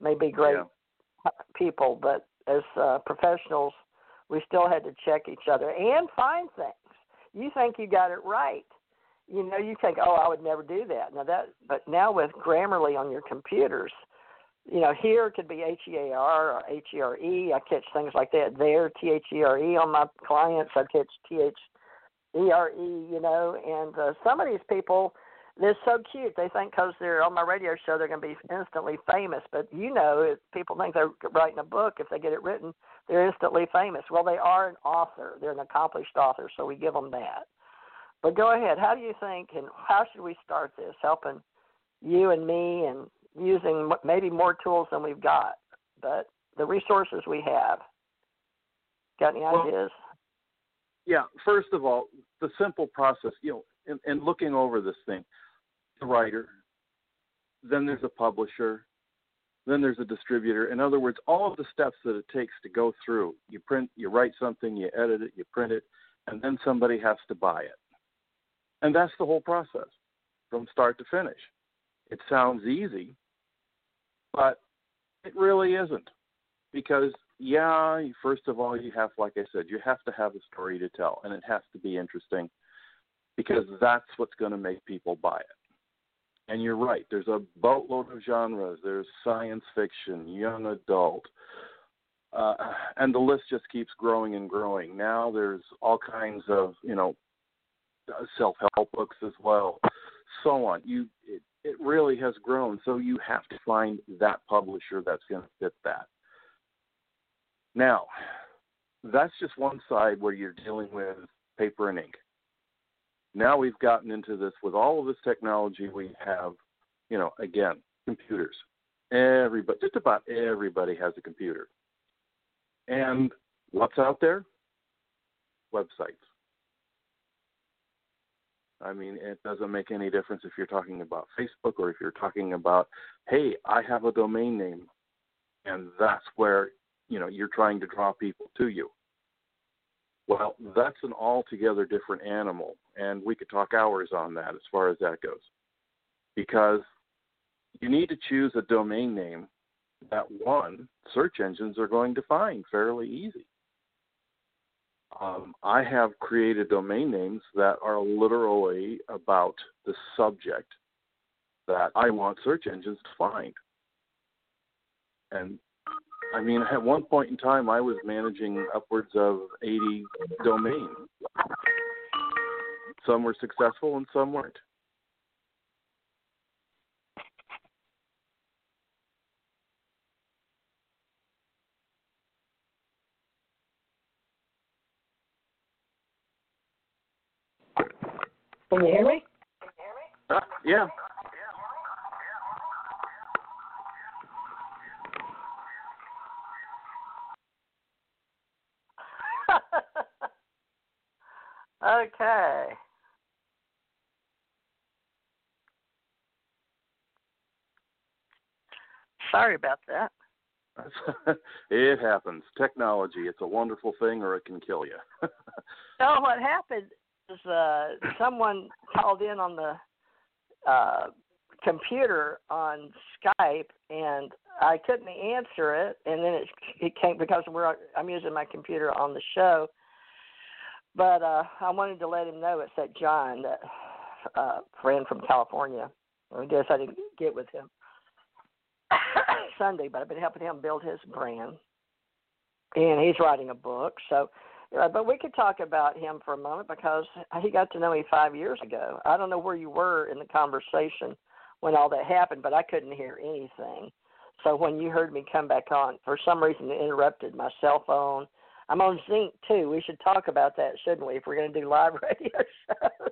may be great Yeah. people, but as uh, professionals, we still had to check each other and find things. You think you got it right. You know, you think, oh, I would never do that. Now that, but now with Grammarly on your computers, you know, here could be H E A R or H E R E. I catch things like that. There, T H E R E on my clients. I catch T H E R E. You know, and uh, some of these people, they're so cute. They think because they're on my radio show, they're going to be instantly famous. But you know, if people think they're writing a book, if they get it written, they're instantly famous. Well, they are an author. They're an accomplished author, so we give them that. But go ahead. How do you think, and how should we start this? Helping you and me, and using maybe more tools than we've got, but the resources we have. Got any Well, ideas? yeah, first of all, the simple process, you know, and, and looking over this thing, the writer, then there's a publisher, then there's a distributor. In other words, all of the steps that it takes to go through. You print, you write something, you edit it, you print it, and then somebody has to buy it. And that's the whole process from start to finish. It sounds easy, but it really isn't. Because, yeah, first of all, you have, like I said, you have to have a story to tell, and it has to be interesting because that's what's going to make people buy it. And you're right, there's a boatload of genres. There's science fiction, young adult, uh, and the list just keeps growing and growing. Now there's all kinds of, you know, uh, self-help books as well, so on. You, it, it really has grown. So you have to find that publisher that's going to fit that. Now, that's just one side where you're dealing with paper and ink. Now we've gotten into this with all of this technology we have, you know, again, computers. Everybody, just about everybody has a computer. And what's out there? Websites. I mean, it doesn't make any difference if you're talking about Facebook or if you're talking about, hey, I have a domain name, and that's where you know you're trying to draw people to you. Well, that's an altogether different animal, and we could talk hours on that as far as that goes, because you need to choose a domain name that one search engines are going to find fairly easy. Um, I have created domain names that are literally about the subject that I want search engines to find. And I mean, at one point in time, I was managing upwards of 80 domains. Some were successful and some weren't. Can you hear me? Uh, yeah. okay. Sorry about that. it happens. Technology, it's a wonderful thing or it can kill you. So what happened is uh, someone called in on the uh, computer on Skype, and I couldn't answer it. And then it it came because we're I'm using my computer on the show. But uh, I wanted to let him know it's that John, that uh, friend from California. I guess I didn't get with him Sunday, but I've been helping him build his brand, and he's writing a book. So but we could talk about him for a moment because he got to know me five years ago. I don't know where you were in the conversation when all that happened, but I couldn't hear anything. So when you heard me come back on, for some reason it interrupted my cell phone. I'm on Zinc too. We should talk about that, shouldn't we, if we're going to do live radio shows?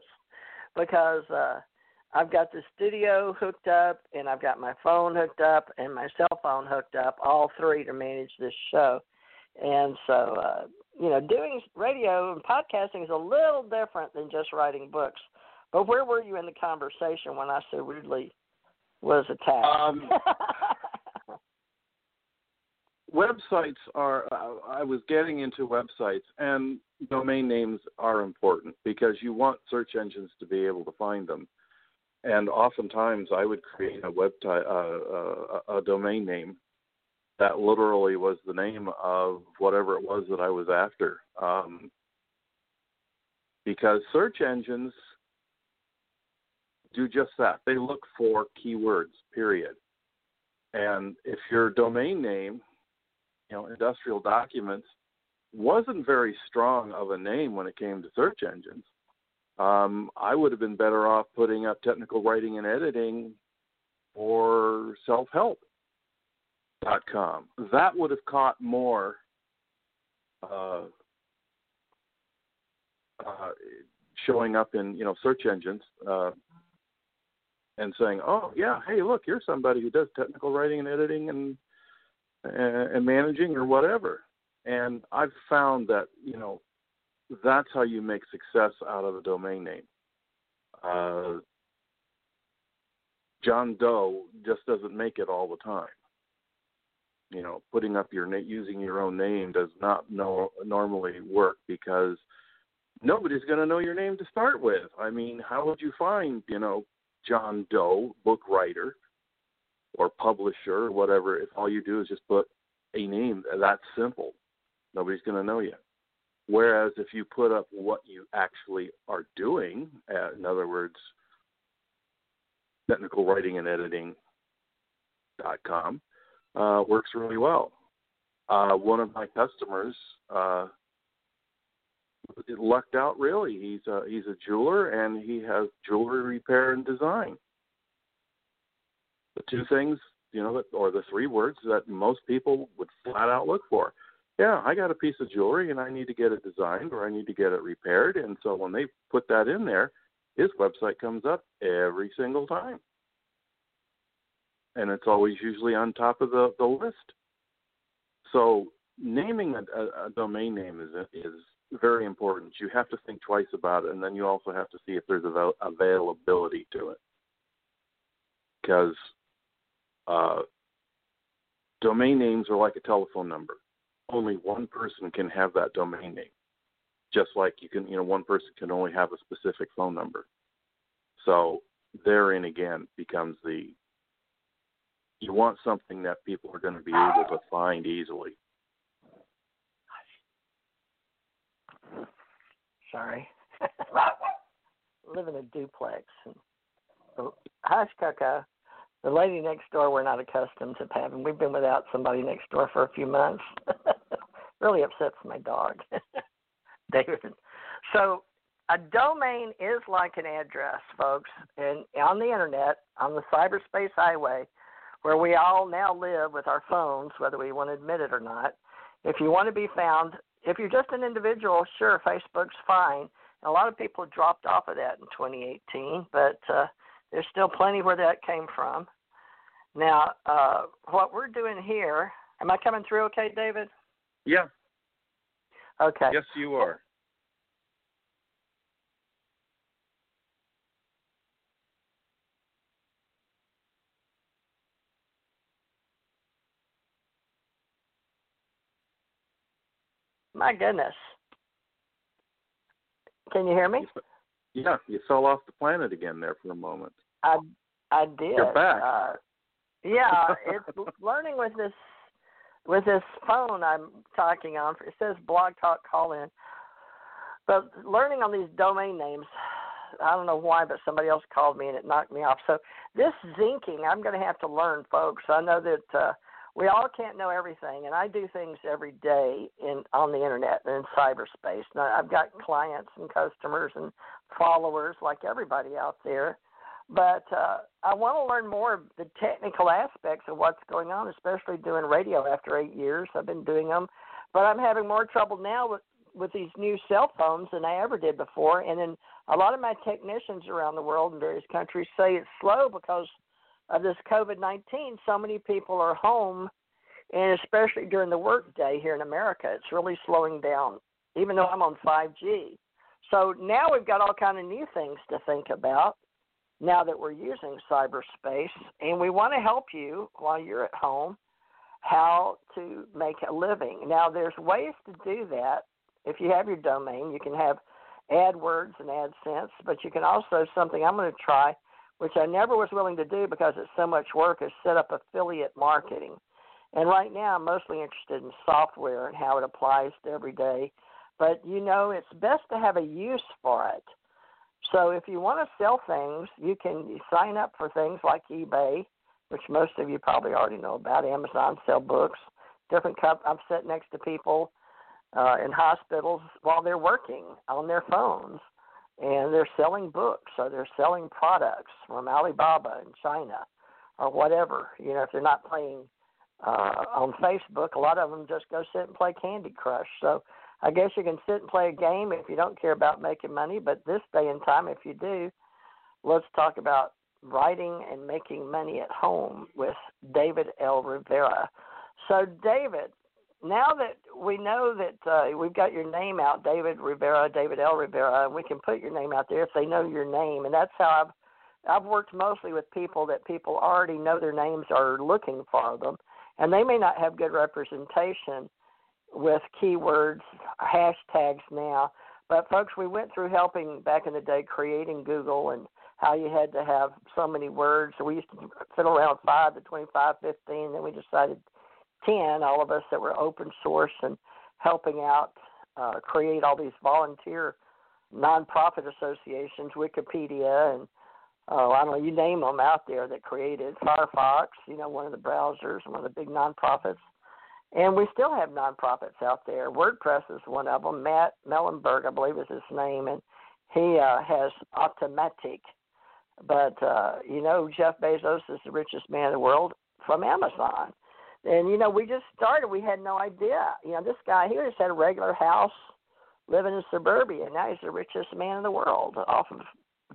because uh, I've got the studio hooked up, and I've got my phone hooked up, and my cell phone hooked up, all three to manage this show. And so, uh, you know, doing radio and podcasting is a little different than just writing books. But where were you in the conversation when I so rudely was attacked? Um, websites are. Uh, I was getting into websites, and domain names are important because you want search engines to be able to find them. And oftentimes, I would create a web uh, uh, a domain name that literally was the name of whatever it was that I was after. Um, because search engines do just that. They look for keywords, period. And if your domain name, you know, industrial documents, wasn't very strong of a name when it came to search engines, um, I would have been better off putting up technical writing and editing or self help dot com. That would have caught more uh, uh, showing up in you know search engines uh, and saying, "Oh yeah, hey look, you're somebody who does technical writing and editing and and managing or whatever." And I've found that you know that's how you make success out of a domain name. Uh, John Doe just doesn't make it all the time you know putting up your name using your own name does not know, normally work because nobody's going to know your name to start with. I mean how would you find you know john doe book writer or publisher or whatever if all you do is just put a name that's simple? Nobody's going to know you. Whereas if you put up what you actually are doing uh, in other words technical uh, works really well. Uh, one of my customers uh, lucked out really. He's a, he's a jeweler and he has jewelry repair and design. The two things, you know, or the three words that most people would flat out look for. Yeah, I got a piece of jewelry and I need to get it designed or I need to get it repaired. And so when they put that in there, his website comes up every single time and it's always usually on top of the, the list. So naming a, a, a domain name is is very important. You have to think twice about it, and then you also have to see if there's avail- availability to it, because uh, domain names are like a telephone number. Only one person can have that domain name, just like you can, you know, one person can only have a specific phone number. So therein again becomes the you want something that people are going to be able to find easily. Sorry. Live in a duplex. Oh, Hush, Coco. The lady next door, we're not accustomed to having. We've been without somebody next door for a few months. really upsets my dog, David. So, a domain is like an address, folks, and on the internet, on the cyberspace highway, where we all now live with our phones, whether we want to admit it or not. If you want to be found, if you're just an individual, sure, Facebook's fine. A lot of people dropped off of that in 2018, but uh, there's still plenty where that came from. Now, uh, what we're doing here, am I coming through okay, David? Yeah. Okay. Yes, you are. My goodness. Can you hear me? Yeah, you fell off the planet again there for a moment. I I did. You're back. Uh, yeah, it's learning with this with this phone I'm talking on. It says Blog Talk Call In, but learning on these domain names. I don't know why, but somebody else called me and it knocked me off. So this zinking, I'm going to have to learn, folks. I know that uh, we all can't know everything, and I do things every day in on the internet and in cyberspace. Now, I've got clients and customers and followers like everybody out there, but uh, I want to learn more of the technical aspects of what's going on, especially doing radio after eight years. I've been doing them, but I'm having more trouble now with with these new cell phones than I ever did before. And then a lot of my technicians around the world in various countries say it's slow because of this COVID 19. So many people are home, and especially during the workday here in America, it's really slowing down, even though I'm on 5G. So now we've got all kind of new things to think about now that we're using cyberspace, and we want to help you while you're at home how to make a living. Now, there's ways to do that. If you have your domain, you can have AdWords and AdSense, but you can also something I'm going to try, which I never was willing to do because it's so much work, is set up affiliate marketing. And right now, I'm mostly interested in software and how it applies to every day. But you know, it's best to have a use for it. So if you want to sell things, you can sign up for things like eBay, which most of you probably already know about. Amazon sell books. Different cup. I've sat next to people uh, in hospitals while they're working on their phones, and they're selling books or they're selling products from Alibaba in China or whatever. You know, if they're not playing uh, on Facebook, a lot of them just go sit and play Candy Crush. So I guess you can sit and play a game if you don't care about making money, but this day and time, if you do, let's talk about writing and making money at home with David L. Rivera. So, David, now that we know that uh, we've got your name out, David Rivera, David L. Rivera, we can put your name out there if they know your name, and that's how I've I've worked mostly with people that people already know their names are looking for them, and they may not have good representation with keywords, hashtags now. But folks, we went through helping back in the day creating Google and how you had to have so many words. So we used to fiddle around five to twenty-five, fifteen. Then we decided ten. All of us that were open source and helping out uh, create all these volunteer nonprofit associations, Wikipedia, and oh, I don't know, you name them out there that created Firefox. You know, one of the browsers, one of the big nonprofits. And we still have nonprofits out there. WordPress is one of them. Matt Mullenberg, I believe, is his name, and he uh, has Automattic. But uh, you know, Jeff Bezos is the richest man in the world from Amazon. And you know, we just started. We had no idea. You know, this guy here just had a regular house, living in suburbia. and Now he's the richest man in the world off of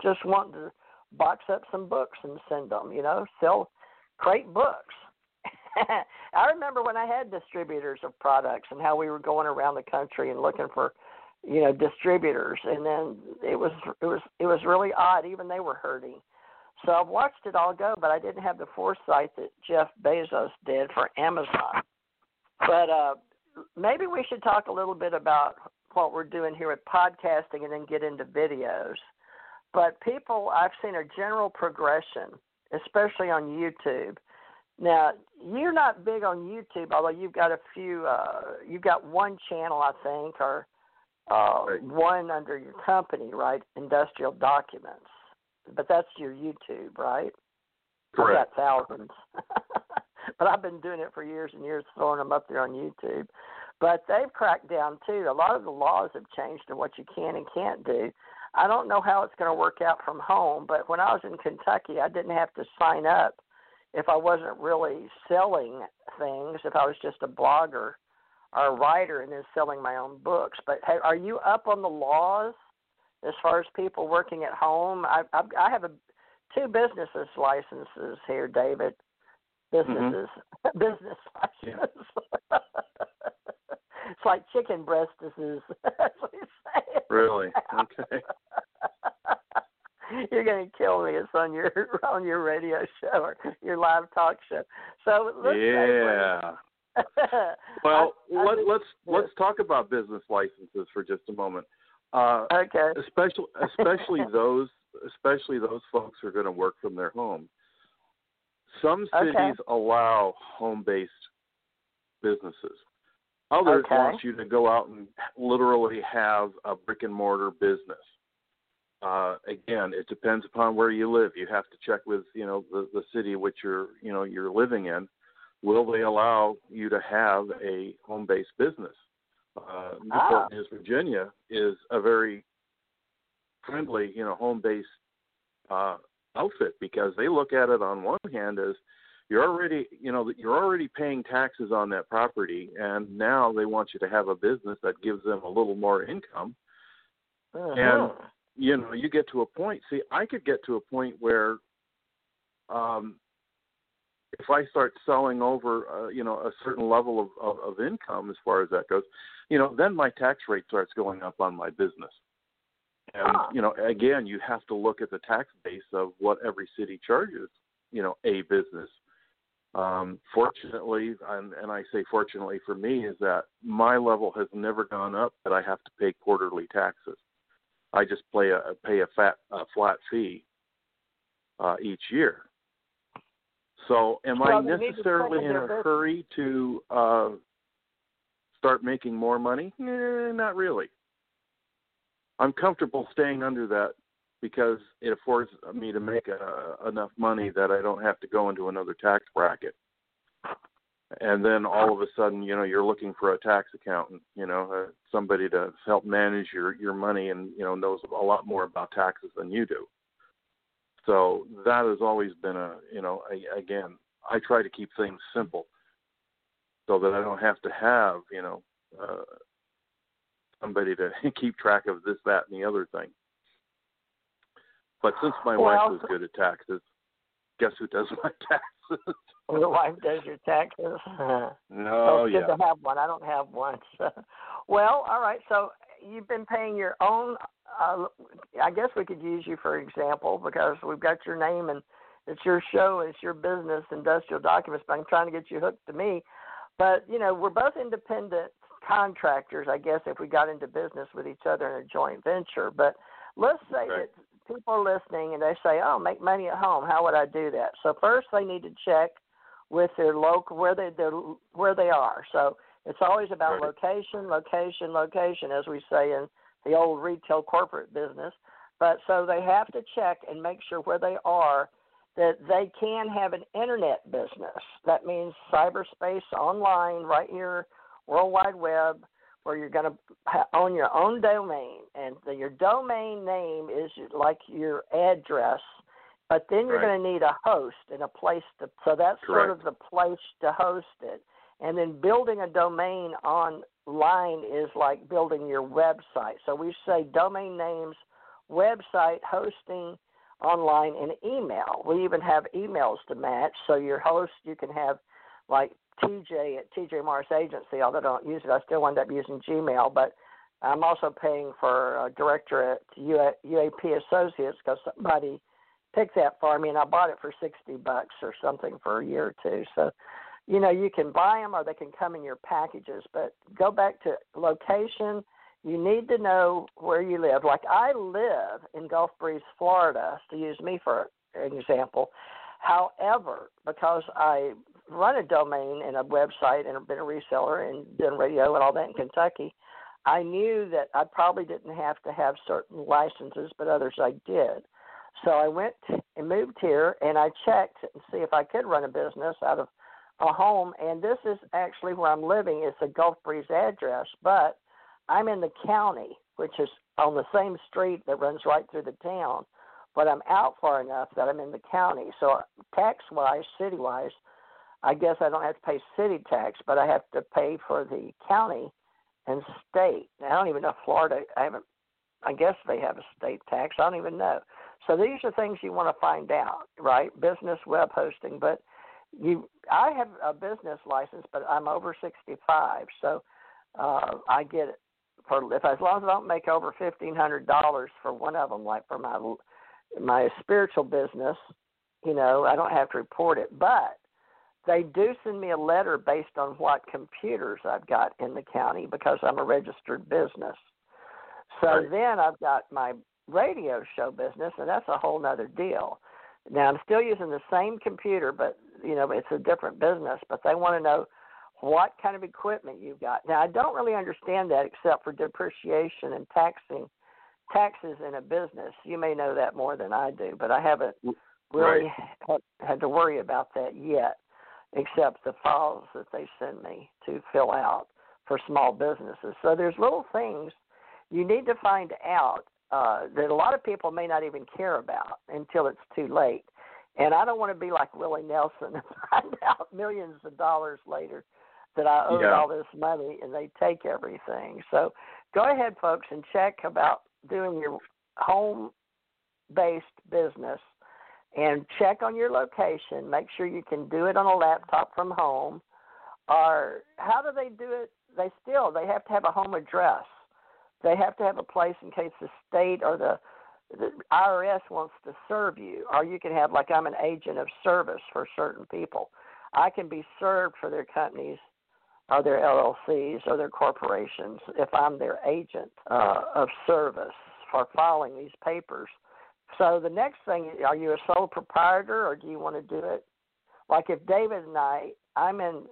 just wanting to box up some books and send them. You know, sell crate books. I remember when I had distributors of products and how we were going around the country and looking for, you know, distributors, and then it was it was it was really odd. Even they were hurting. So I've watched it all go, but I didn't have the foresight that Jeff Bezos did for Amazon. But uh, maybe we should talk a little bit about what we're doing here with podcasting and then get into videos. But people, I've seen a general progression, especially on YouTube now, you're not big on YouTube, although you've got a few. Uh, you've got one channel, I think, or uh, one under your company, right? Industrial Documents, but that's your YouTube, right? Correct. I've got thousands, but I've been doing it for years and years, throwing them up there on YouTube. But they've cracked down too. A lot of the laws have changed in what you can and can't do. I don't know how it's going to work out from home, but when I was in Kentucky, I didn't have to sign up if I wasn't really selling things, if I was just a blogger or a writer and then selling my own books. But hey, are you up on the laws as far as people working at home? I, I, I have a, two businesses licenses here, David. Businesses, mm-hmm. business licenses. Yeah. it's like chicken breasts. That's what you say. Really? Okay. you're going to kill me. It's on your on your radio show or your live talk show. So yeah. well, I, I let, let's, let's talk about business licenses for just a moment. Uh, okay. Especially especially those especially those folks who are going to work from their home. Some cities okay. allow home-based businesses. Others okay. want you to go out and literally have a brick and mortar business uh, again, it depends upon where you live. You have to check with you know the, the city which you're you know you're living in. Will they allow you to have a home-based business? Uh, Newport ah. News, Virginia, is a very friendly you know home-based uh, outfit because they look at it on one hand as you're already you know that you're already paying taxes on that property and now they want you to have a business that gives them a little more income uh-huh. and you know you get to a point see i could get to a point where um if i start selling over uh, you know a certain level of, of of income as far as that goes you know then my tax rate starts going up on my business and Huh. you know again you have to look at the tax base of what every city charges you know a business um, fortunately, and, and I say fortunately for me, is that my level has never gone up that I have to pay quarterly taxes. I just pay a pay a fat a flat fee uh, each year. So, am Well, I they need to necessarily in a business. hurry to uh, start making more money? Eh, not really. I'm comfortable staying under that because it affords me to make uh, enough money that I don't have to go into another tax bracket. And then all of a sudden, you know, you're looking for a tax accountant, you know, uh, somebody to help manage your your money and you know knows a lot more about taxes than you do. So that has always been a, you know, a, again, I try to keep things simple so that I don't have to have, you know, uh, somebody to keep track of this, that, and the other thing. But since my Well- wife is good at taxes, guess who does my taxes? Your wife does your taxes. oh So it's yeah, good to have one. I don't have one. So. Well, all right. So you've been paying your own. Uh, I guess we could use you for example because we've got your name and it's your show, it's your business, industrial documents. But I'm trying to get you hooked to me. But you know, we're both independent contractors. I guess if we got into business with each other in a joint venture. But let's say Right. that people are listening and they say, "Oh, make money at home. How would I do that?" So first, they need to check with their local where they they're, where they are. So it's always about Right. location, location, location, as we say in the old retail corporate business. But so they have to check and make sure where they are that they can have an internet business. That means cyberspace online, right here, World Wide Web, where you're going to ha- own your own domain, and the, your domain name is like your address. But then you're Right. going to need a host and a place to. So that's sort of the place to host it. And then building a domain online is like building your website. So we say domain names, website, hosting, online, and email. We even have emails to match. So your host, you can have like TJ at TJ Morris Agency, although I don't use it. I still end up using Gmail, but I'm also paying for a director at UA, UAP Associates because somebody picked that for me, and I bought it for sixty bucks or something for a year or two. So, you know, you can buy them or they can come in your packages. But go back to location. You need to know where you live. Like I live in Gulf Breeze, Florida, to use me for an example. However, because I run a domain and a website and have been a reseller and done radio and all that in Kentucky, I knew that I probably didn't have to have certain licenses, but others I did. So I went and moved here and I checked and see if I could run a business out of a home. And this is actually where I'm living. It's a Gulf Breeze address, but I'm in the county, which is on the same street that runs right through the town. But I'm out far enough that I'm in the county. So tax wise, city wise, I guess I don't have to pay city tax, but I have to pay for the county and state. I don't even know Florida. I haven't. I guess they have a state tax. I don't even know. So these are things you want to find out, right? Business web hosting, but you. I have a business license, but I'm over 65, so uh, I get it for if as long as I don't make over fifteen hundred dollars for one of them, like for my my spiritual business, you know, I don't have to report it, but they do send me a letter based on what computers I've got in the county because I'm a registered business. So Right. then I've got my radio show business, and that's a whole nother deal. Now I'm still using the same computer, but you know it's a different business. But they want to know what kind of equipment you've got. Now I don't really understand that except for depreciation and taxing taxes in a business. You may know that more than I do, but I haven't really had, had to worry about that yet, except the files that they send me to fill out for small businesses. So there's little things you need to find out uh, that a lot of people may not even care about until it's too late. And I don't want to be like Willie Nelson and find out millions of dollars later that I owed yeah. all this money and they take everything. So go ahead, folks, and check about doing your home based business and check on your location. Make sure you can do it on a laptop from home. Or how do they do it? They still they have to have a home address. They have to have a place in case the state or the the IRS wants to serve you, or you can have like I'm an agent of service for certain people. I can be served for their companies or their LLCs or their corporations if I'm their agent uh, of service for filing these papers. So the next thing, are you a sole proprietor or do you want to do it? Like if David and I, I'm in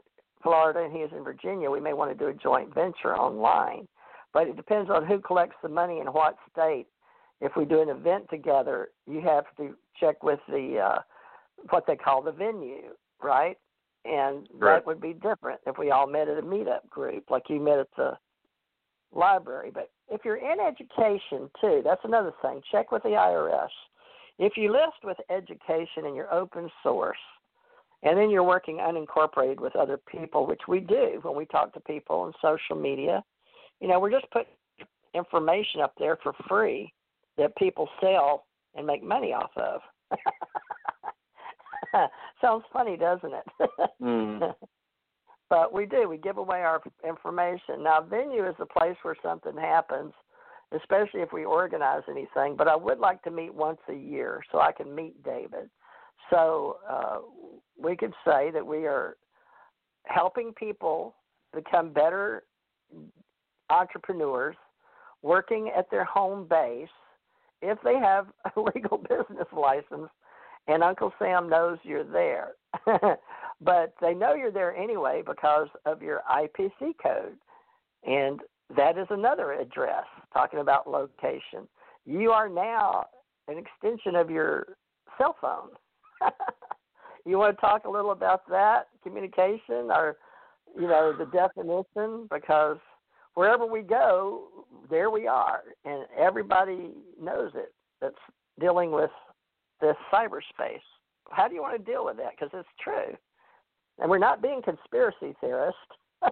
Florida and he is in Virginia, we may want to do a joint venture online. But it depends on who collects the money in what state. If we do an event together, you have to check with the uh, what they call the venue, right? And right. that would be different if we all met at a meetup group, like you met at the library. But if you're in education too, that's another thing. Check with the IRS. If you list with education and you're open source, and then you're working unincorporated with other people, which we do when we talk to people on social media, you know, we're just putting information up there for free that people sell and make money off of. Sounds funny, doesn't it? mm. But we do. We give away our information. Now, venue is the place where something happens, especially if we organize anything. But I would like to meet once a year so I can meet David. So uh, we could say that we are helping people become better entrepreneurs, working at their home base if they have a legal business license and Uncle Sam knows you're there. but they know you're there anyway because of your IPC code. And that is another address, talking about location. You are now an extension of your cell phone. you want to talk a little about that communication or you know the definition because wherever we go there we are. And everybody knows it that's dealing with this cyberspace. How do you want to deal with that? Because it's true. And we're not being conspiracy theorists.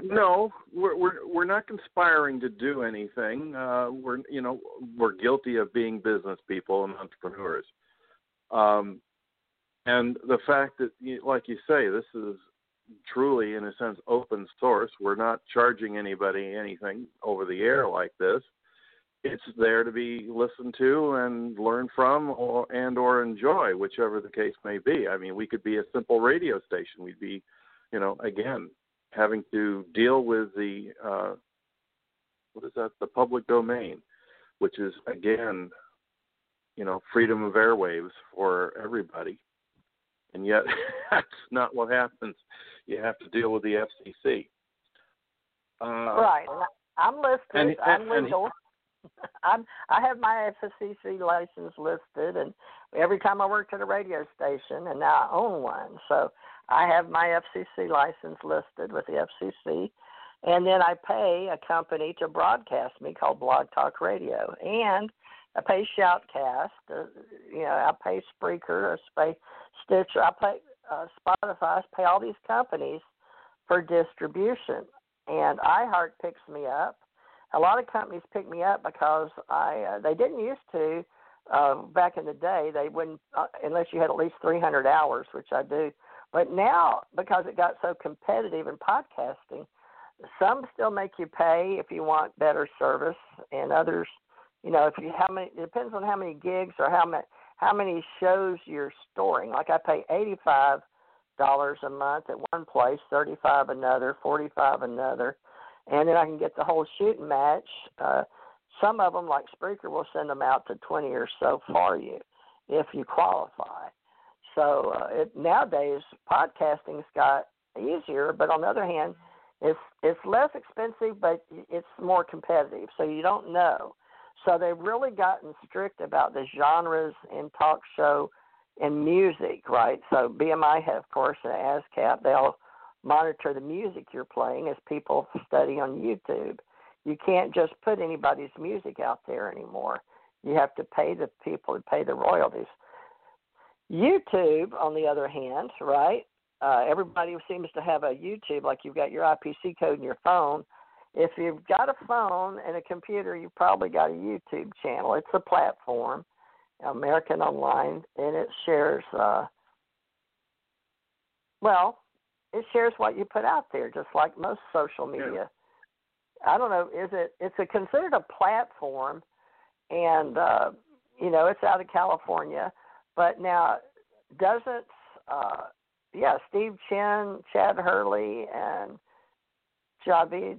No we're we're we're not conspiring to do anything. Uh we're you know we're guilty of being business people and entrepreneurs. Um and the fact that like you say this is truly in a sense open source. We're not charging anybody anything over the air like this. It's there to be listened to and learned from or and or enjoy whichever the case may be. I mean we could be a simple radio station. We'd be you know again having to deal with the uh what is that? The public domain which is again you know freedom of airwaves for everybody. And yet that's not what happens. You have to deal with the FCC. Uh, right. I'm listed. And, I'm and, legal. I'm I have my FCC license listed, and every time I worked at a radio station, and now I own one, so I have my FCC license listed with the FCC, and then I pay a company to broadcast me called Blog Talk Radio, and I pay Shoutcast, uh, you know, I pay Spreaker, I pay Stitcher, I pay uh, Spotify, pay all these companies for distribution, and iHeart picks me up. A lot of companies pick me up because I uh, they didn't used to uh, back in the day. They wouldn't uh, unless you had at least 300 hours, which I do. But now because it got so competitive in podcasting, some still make you pay if you want better service, and others you know, if you how many it depends on how many gigs or how many how many shows you're storing. Like I pay eighty five dollars a month at one place, thirty five another, forty five another, and then I can get the whole shooting match. Uh, some of them, like Spreaker, will send them out to twenty or so for you if you qualify. So uh, it, nowadays, podcasting's got easier, but on the other hand, it's it's less expensive, but it's more competitive. So you don't know. So they've really gotten strict about the genres in talk show and music, right? So BMI, have of course, and ASCAP, they'll monitor the music you're playing as people study on YouTube. You can't just put anybody's music out there anymore. You have to pay the people to pay the royalties. YouTube, on the other hand, right? Uh, everybody seems to have a YouTube, like you've got your IPC code in your phone. If you've got a phone and a computer, you've probably got a YouTube channel. It's a platform, American Online, and it shares. Uh, well, it shares what you put out there, just like most social media. Yeah. I don't know. Is it? It's a considered a platform, and uh, you know it's out of California. But now, doesn't uh, yeah, Steve Chen, Chad Hurley, and Javed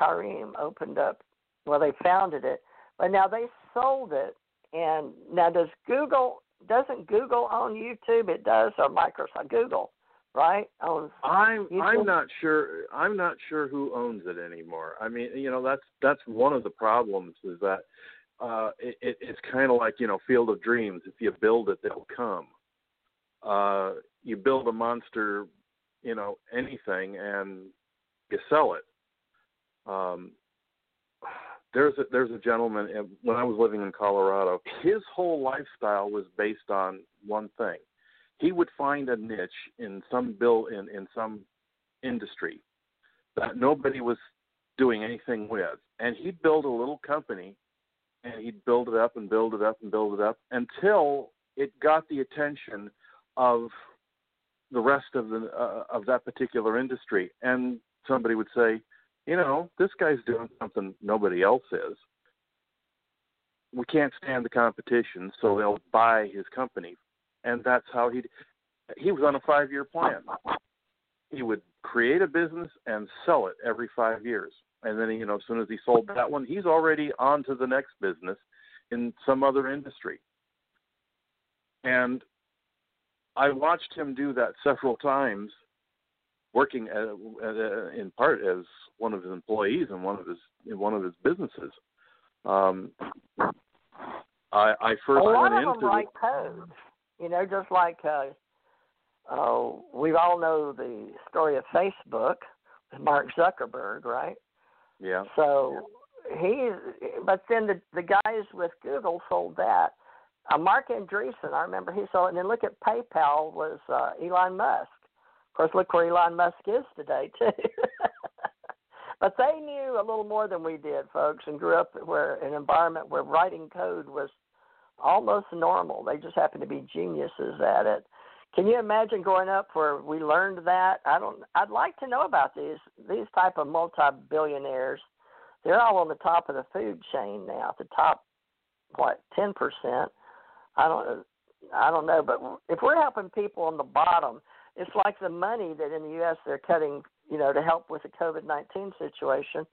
Karim opened up. Well, they founded it, but now they sold it. And now, does Google? Doesn't Google own YouTube? It does, or Microsoft? Google right? Owns I'm I'm not sure I'm not sure who owns it anymore. I mean, you know, that's that's one of the problems is that uh it, it it's kind of like, you know, Field of Dreams. If you build it, they'll come. Uh you build a monster, you know, anything and you sell it. Um there's a, there's a gentleman when I was living in Colorado. His whole lifestyle was based on one thing he would find a niche in some bill in, in some industry that nobody was doing anything with. And he'd build a little company and he'd build it up and build it up and build it up until it got the attention of the rest of the uh, of that particular industry and somebody would say you know this guy's doing something nobody else is we can't stand the competition so they'll buy his company and that's how he he was on a five year plan. He would create a business and sell it every five years, and then you know as soon as he sold that one, he's already on to the next business in some other industry. And I watched him do that several times, working at, at, in part as one of his employees in one of his in one of his businesses. Um, I, I first a lot went of into them write code. You know, just like uh, uh, we all know the story of Facebook, Mark Zuckerberg, right? Yeah. So he, but then the the guys with Google sold that. Uh, Marc Andreessen, I remember he sold it. And then look at PayPal was uh, Elon Musk. Of course, look where Elon Musk is today too. but they knew a little more than we did, folks, and grew up where an environment where writing code was almost normal. They just happen to be geniuses at it. Can you imagine growing up where we learned that? I don't. I'd like to know about these these type of multi-billionaires. They're all on the top of the food chain now. The top, what, ten percent? I don't. I don't know. But if we're helping people on the bottom, it's like the money that in the U.S. they're cutting. You know, to help with the COVID nineteen situation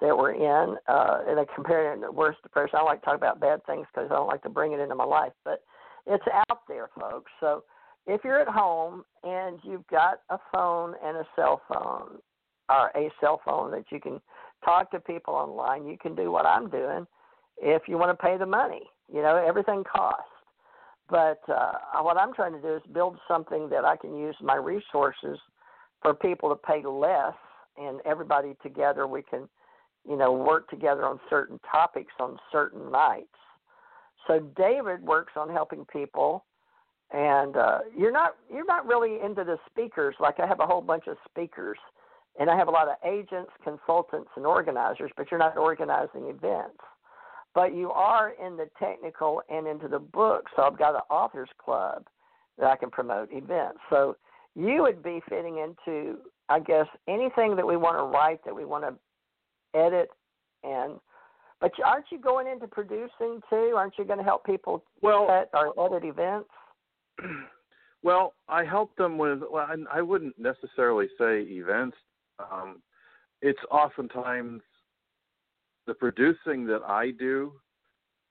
that we're in, uh, and they compare it to worst depression. I like to talk about bad things because I don't like to bring it into my life, but it's out there, folks. So if you're at home and you've got a phone and a cell phone, or a cell phone that you can talk to people online, you can do what I'm doing. If you want to pay the money, you know everything costs. But uh, what I'm trying to do is build something that I can use my resources for people to pay less, and everybody together we can you know, work together on certain topics on certain nights. So David works on helping people, and uh, you're not you're not really into the speakers. Like I have a whole bunch of speakers, and I have a lot of agents, consultants, and organizers, but you're not organizing events. But you are in the technical and into the book. So I've got an authors club that I can promote events. So you would be fitting into, I guess, anything that we want to write that we want to edit and but aren't you going into producing too? Aren't you going to help people well, set or edit events? Well, I help them with. Well, I wouldn't necessarily say events. Um, it's oftentimes the producing that I do,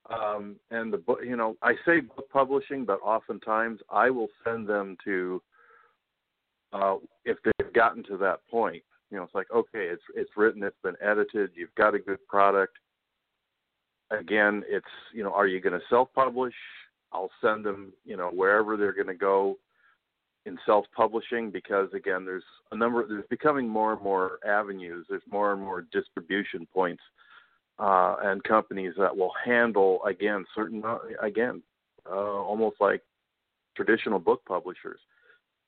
um, and the book. You know, I say book publishing, but oftentimes I will send them to uh, if they've gotten to that point you know, it's like okay, it's it's written, it's been edited, you've got a good product. Again, it's you know, are you going to self-publish? I'll send them, you know, wherever they're going to go in self-publishing because again, there's a number. There's becoming more and more avenues. There's more and more distribution points uh, and companies that will handle again certain again uh, almost like traditional book publishers.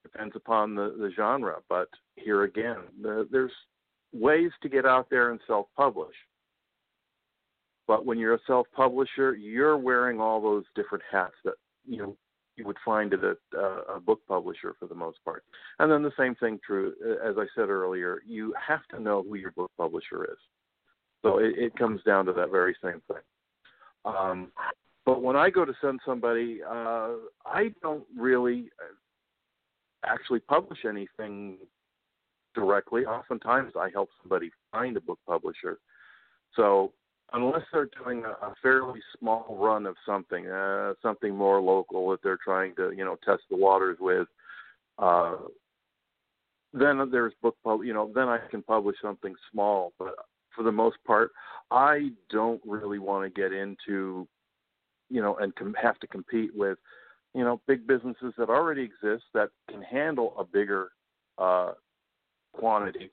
Depends upon the, the genre, but here again, the, there's ways to get out there and self-publish. But when you're a self-publisher, you're wearing all those different hats that you know you would find at a, a book publisher for the most part. And then the same thing true, as I said earlier, you have to know who your book publisher is. So it, it comes down to that very same thing. Um, but when I go to send somebody, uh, I don't really actually publish anything directly. Oftentimes, I help somebody find a book publisher. So unless they're doing a, a fairly small run of something, uh, something more local that they're trying to, you know, test the waters with, uh, then there's book pub, you know, then I can publish something small. But for the most part, I don't really want to get into, you know, and com- have to compete with, you know, big businesses that already exist that can handle a bigger uh, quantity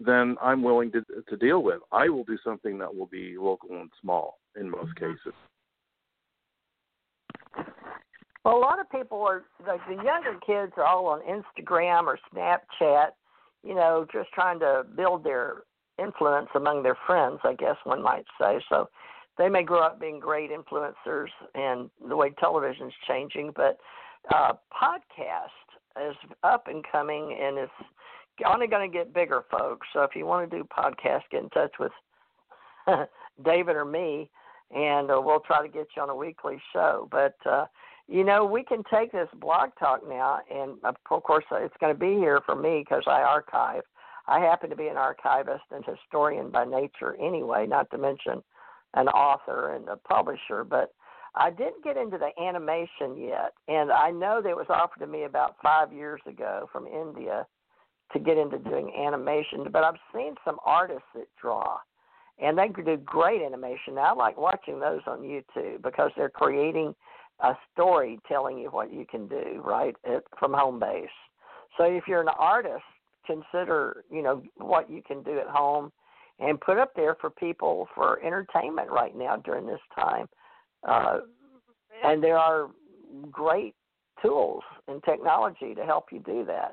then I'm willing to to deal with. I will do something that will be local and small in most mm-hmm. cases. Well, a lot of people are like the younger kids are all on Instagram or Snapchat, you know, just trying to build their influence among their friends, I guess one might say. So they may grow up being great influencers and the way television's changing, but uh podcast is up and coming and it's only going to get bigger, folks. So if you want to do podcast, get in touch with David or me, and uh, we'll try to get you on a weekly show. But uh, you know, we can take this blog talk now, and of course, uh, it's going to be here for me because I archive. I happen to be an archivist and historian by nature, anyway. Not to mention an author and a publisher, but I didn't get into the animation yet, and I know that it was offered to me about five years ago from India to get into doing animation, but I've seen some artists that draw, and they do great animation. Now, I like watching those on YouTube because they're creating a story telling you what you can do right at, from home base. So if you're an artist, consider you know what you can do at home and put up there for people for entertainment right now during this time. Uh, and there are great tools and technology to help you do that.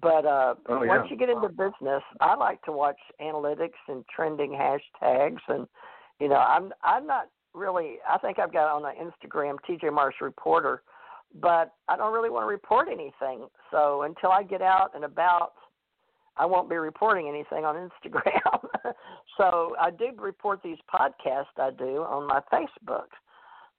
But uh, oh, yeah. once you get into business, I like to watch analytics and trending hashtags, and you know, I'm I'm not really. I think I've got on the Instagram TJ Morris Reporter, but I don't really want to report anything. So until I get out and about, I won't be reporting anything on Instagram. so I do report these podcasts I do on my Facebook.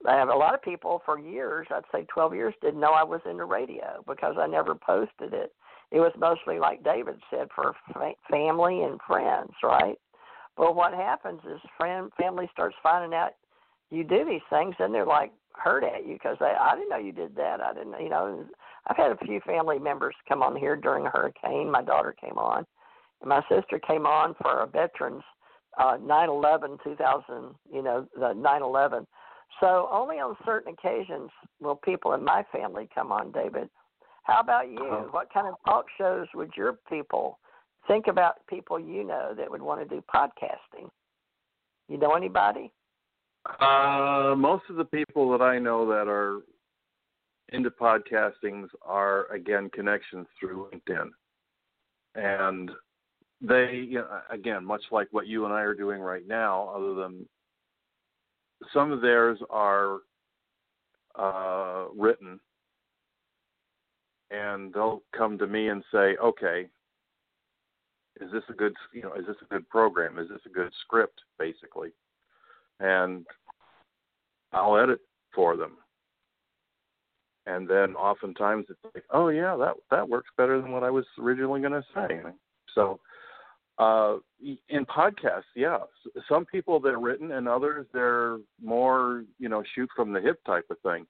I have a lot of people for years, I'd say 12 years, didn't know I was in the radio because I never posted it it was mostly like David said for fa- family and friends, right? But what happens is friend family starts finding out you do these things, and they're like hurt at you because they I didn't know you did that. I didn't, you know. I've had a few family members come on here during a hurricane. My daughter came on, and my sister came on for a veterans uh 9/11 2000. You know the 9/11. So only on certain occasions will people in my family come on, David. How about you? Uh-huh. What kind of talk shows would your people think about people you know that would want to do podcasting? You know anybody? Uh, most of the people that I know that are into podcastings are again connections through LinkedIn, and they you know, again much like what you and I are doing right now. Other than some of theirs are uh, written and they'll come to me and say, okay, is this a good, you know, is this a good program? Is this a good script, basically? And I'll edit for them. And then oftentimes it's like, oh yeah, that that works better than what I was originally going to say. So uh, in podcasts, yeah, some people they're written, and others they're more, you know, shoot from the hip type of thing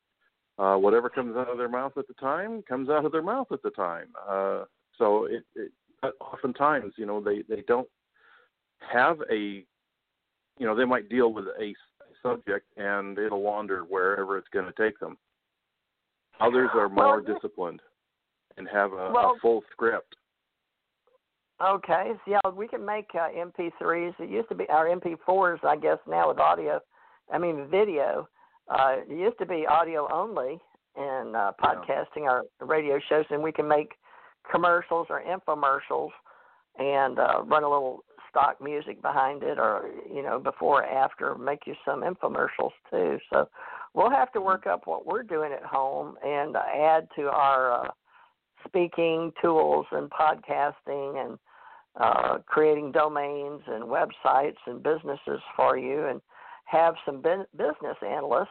uh, whatever comes out of their mouth at the time comes out of their mouth at the time. Uh, so it, it oftentimes, you know, they they don't have a, you know, they might deal with a subject and it'll wander wherever it's going to take them. Others are more well, disciplined and have a, well, a full script. Okay, so yeah, we can make uh, MP3s. It used to be our MP4s, I guess, now with audio. I mean, video uh, it used to be audio only, and uh, podcasting yeah. our radio shows, and we can make commercials or infomercials and uh, run a little stock music behind it, or you know, before or after, make you some infomercials too. So we'll have to work up what we're doing at home and add to our uh, speaking tools and podcasting and uh, creating domains and websites and businesses for you, and have some business analysts.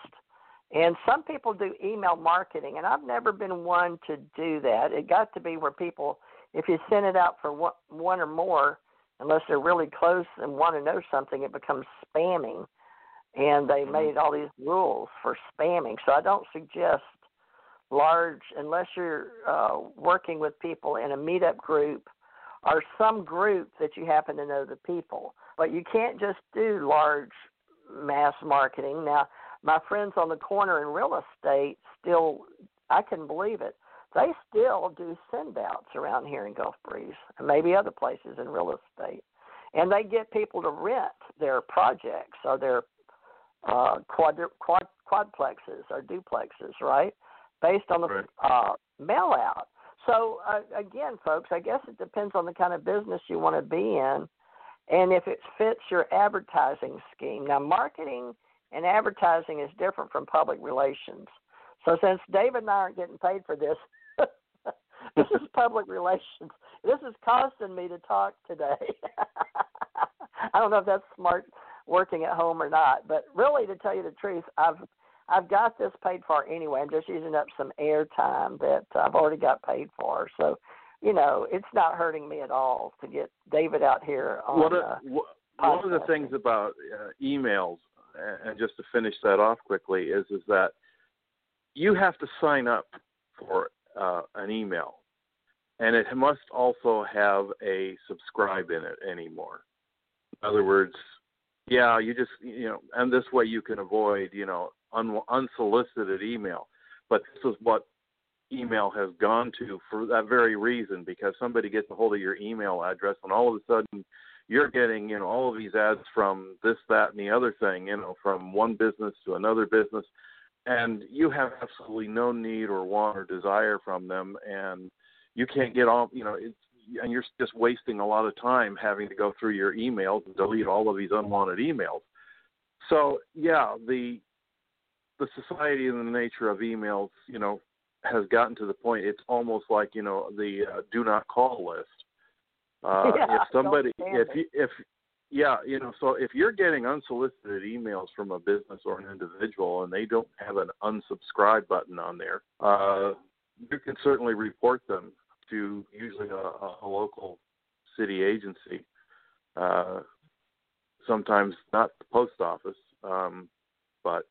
And some people do email marketing, and I've never been one to do that. It got to be where people, if you send it out for one, one or more, unless they're really close and want to know something, it becomes spamming. And they mm-hmm. made all these rules for spamming. So I don't suggest large, unless you're uh, working with people in a meetup group or some group that you happen to know the people. But you can't just do large mass marketing. Now, my friends on the corner in real estate still, I can believe it. They still do send outs around here in Gulf Breeze and maybe other places in real estate. And they get people to rent their projects or their uh, quad, quad, quadplexes or duplexes, right? Based on the right. uh, mail out. So, uh, again, folks, I guess it depends on the kind of business you want to be in and if it fits your advertising scheme. Now, marketing and advertising is different from public relations. So, since David and I aren't getting paid for this, this is public relations. This is costing me to talk today. I don't know if that's smart working at home or not, but really, to tell you the truth, I've I've got this paid for anyway. I'm just using up some air time that I've already got paid for. So you know, it's not hurting me at all to get David out here on. What a, uh, one of the things about uh, emails, and just to finish that off quickly, is is that you have to sign up for uh, an email, and it must also have a subscribe in it anymore. In other words, yeah, you just you know, and this way you can avoid you know un- unsolicited email. But this is what email has gone to for that very reason because somebody gets a hold of your email address and all of a sudden you're getting you know all of these ads from this that and the other thing you know from one business to another business and you have absolutely no need or want or desire from them and you can't get all you know it's and you're just wasting a lot of time having to go through your emails and delete all of these unwanted emails so yeah the the society and the nature of emails you know has gotten to the point it's almost like you know the uh, do not call list. Uh, yeah, if somebody, if you, if yeah, you know, so if you're getting unsolicited emails from a business or an individual and they don't have an unsubscribe button on there, uh, you can certainly report them to usually a, a local city agency. Uh, sometimes not the post office, um, but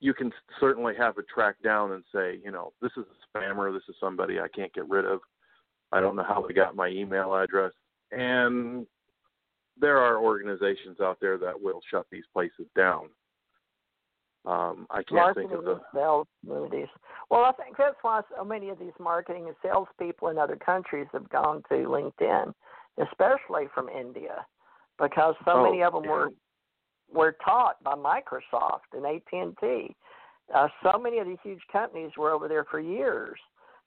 you can certainly have it tracked down and say, you know, this is a spammer, this is somebody I can't get rid of. I don't know how they got my email address. And there are organizations out there that will shut these places down. Um, I can't marketing think of the sales movies. Well, I think that's why so many of these marketing and sales people in other countries have gone to LinkedIn, especially from India, because so oh, many of them yeah. were were taught by Microsoft and AT&T. Uh, so many of these huge companies were over there for years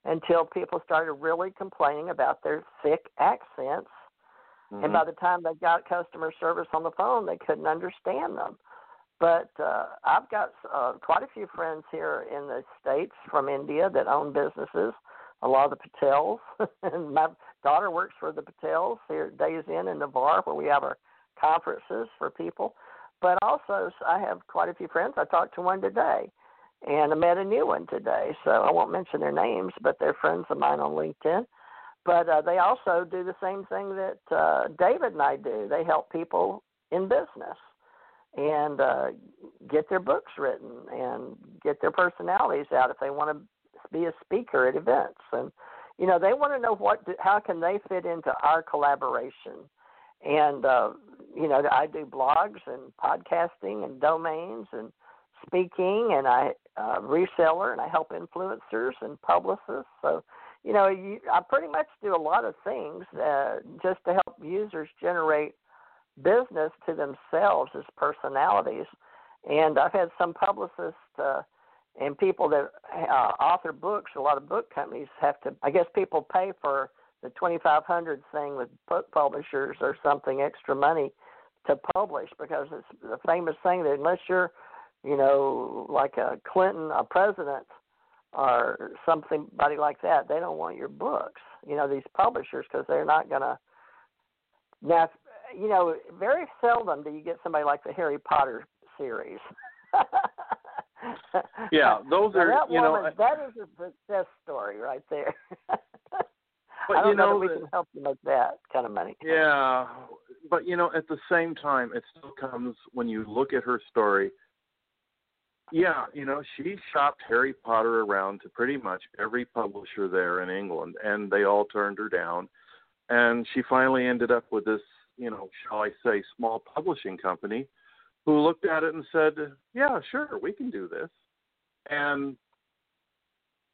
until people started really complaining about their thick accents. Mm-hmm. And by the time they got customer service on the phone, they couldn't understand them. But uh, I've got uh, quite a few friends here in the States from India that own businesses, a lot of the Patels. and my daughter works for the Patels here at Days Inn in Navarre, where we have our conferences for people. But also, I have quite a few friends. I talked to one today, and I met a new one today. So I won't mention their names, but they're friends of mine on LinkedIn. But uh, they also do the same thing that uh, David and I do. They help people in business and uh, get their books written and get their personalities out if they want to be a speaker at events and you know they want to know what how can they fit into our collaboration and uh, you know, I do blogs and podcasting and domains and speaking, and I uh, reseller and I help influencers and publicists. So, you know, you, I pretty much do a lot of things uh, just to help users generate business to themselves as personalities. And I've had some publicists uh, and people that uh, author books, a lot of book companies have to. I guess people pay for the 2500 thing with book publishers or something extra money to publish because it's the famous thing that unless you're, you know, like a Clinton, a president, or somebody like that, they don't want your books. You know, these publishers because they're not going to. Now, you know, very seldom do you get somebody like the Harry Potter series. yeah, those are that you woman, know that is a success story right there. but I don't you know, know that we the- can help you make that kind of money. Yeah, but you know, at the same time, it still comes when you look at her story. Yeah, you know, she shopped Harry Potter around to pretty much every publisher there in England, and they all turned her down. And she finally ended up with this, you know, shall I say, small publishing company who looked at it and said, Yeah, sure, we can do this. And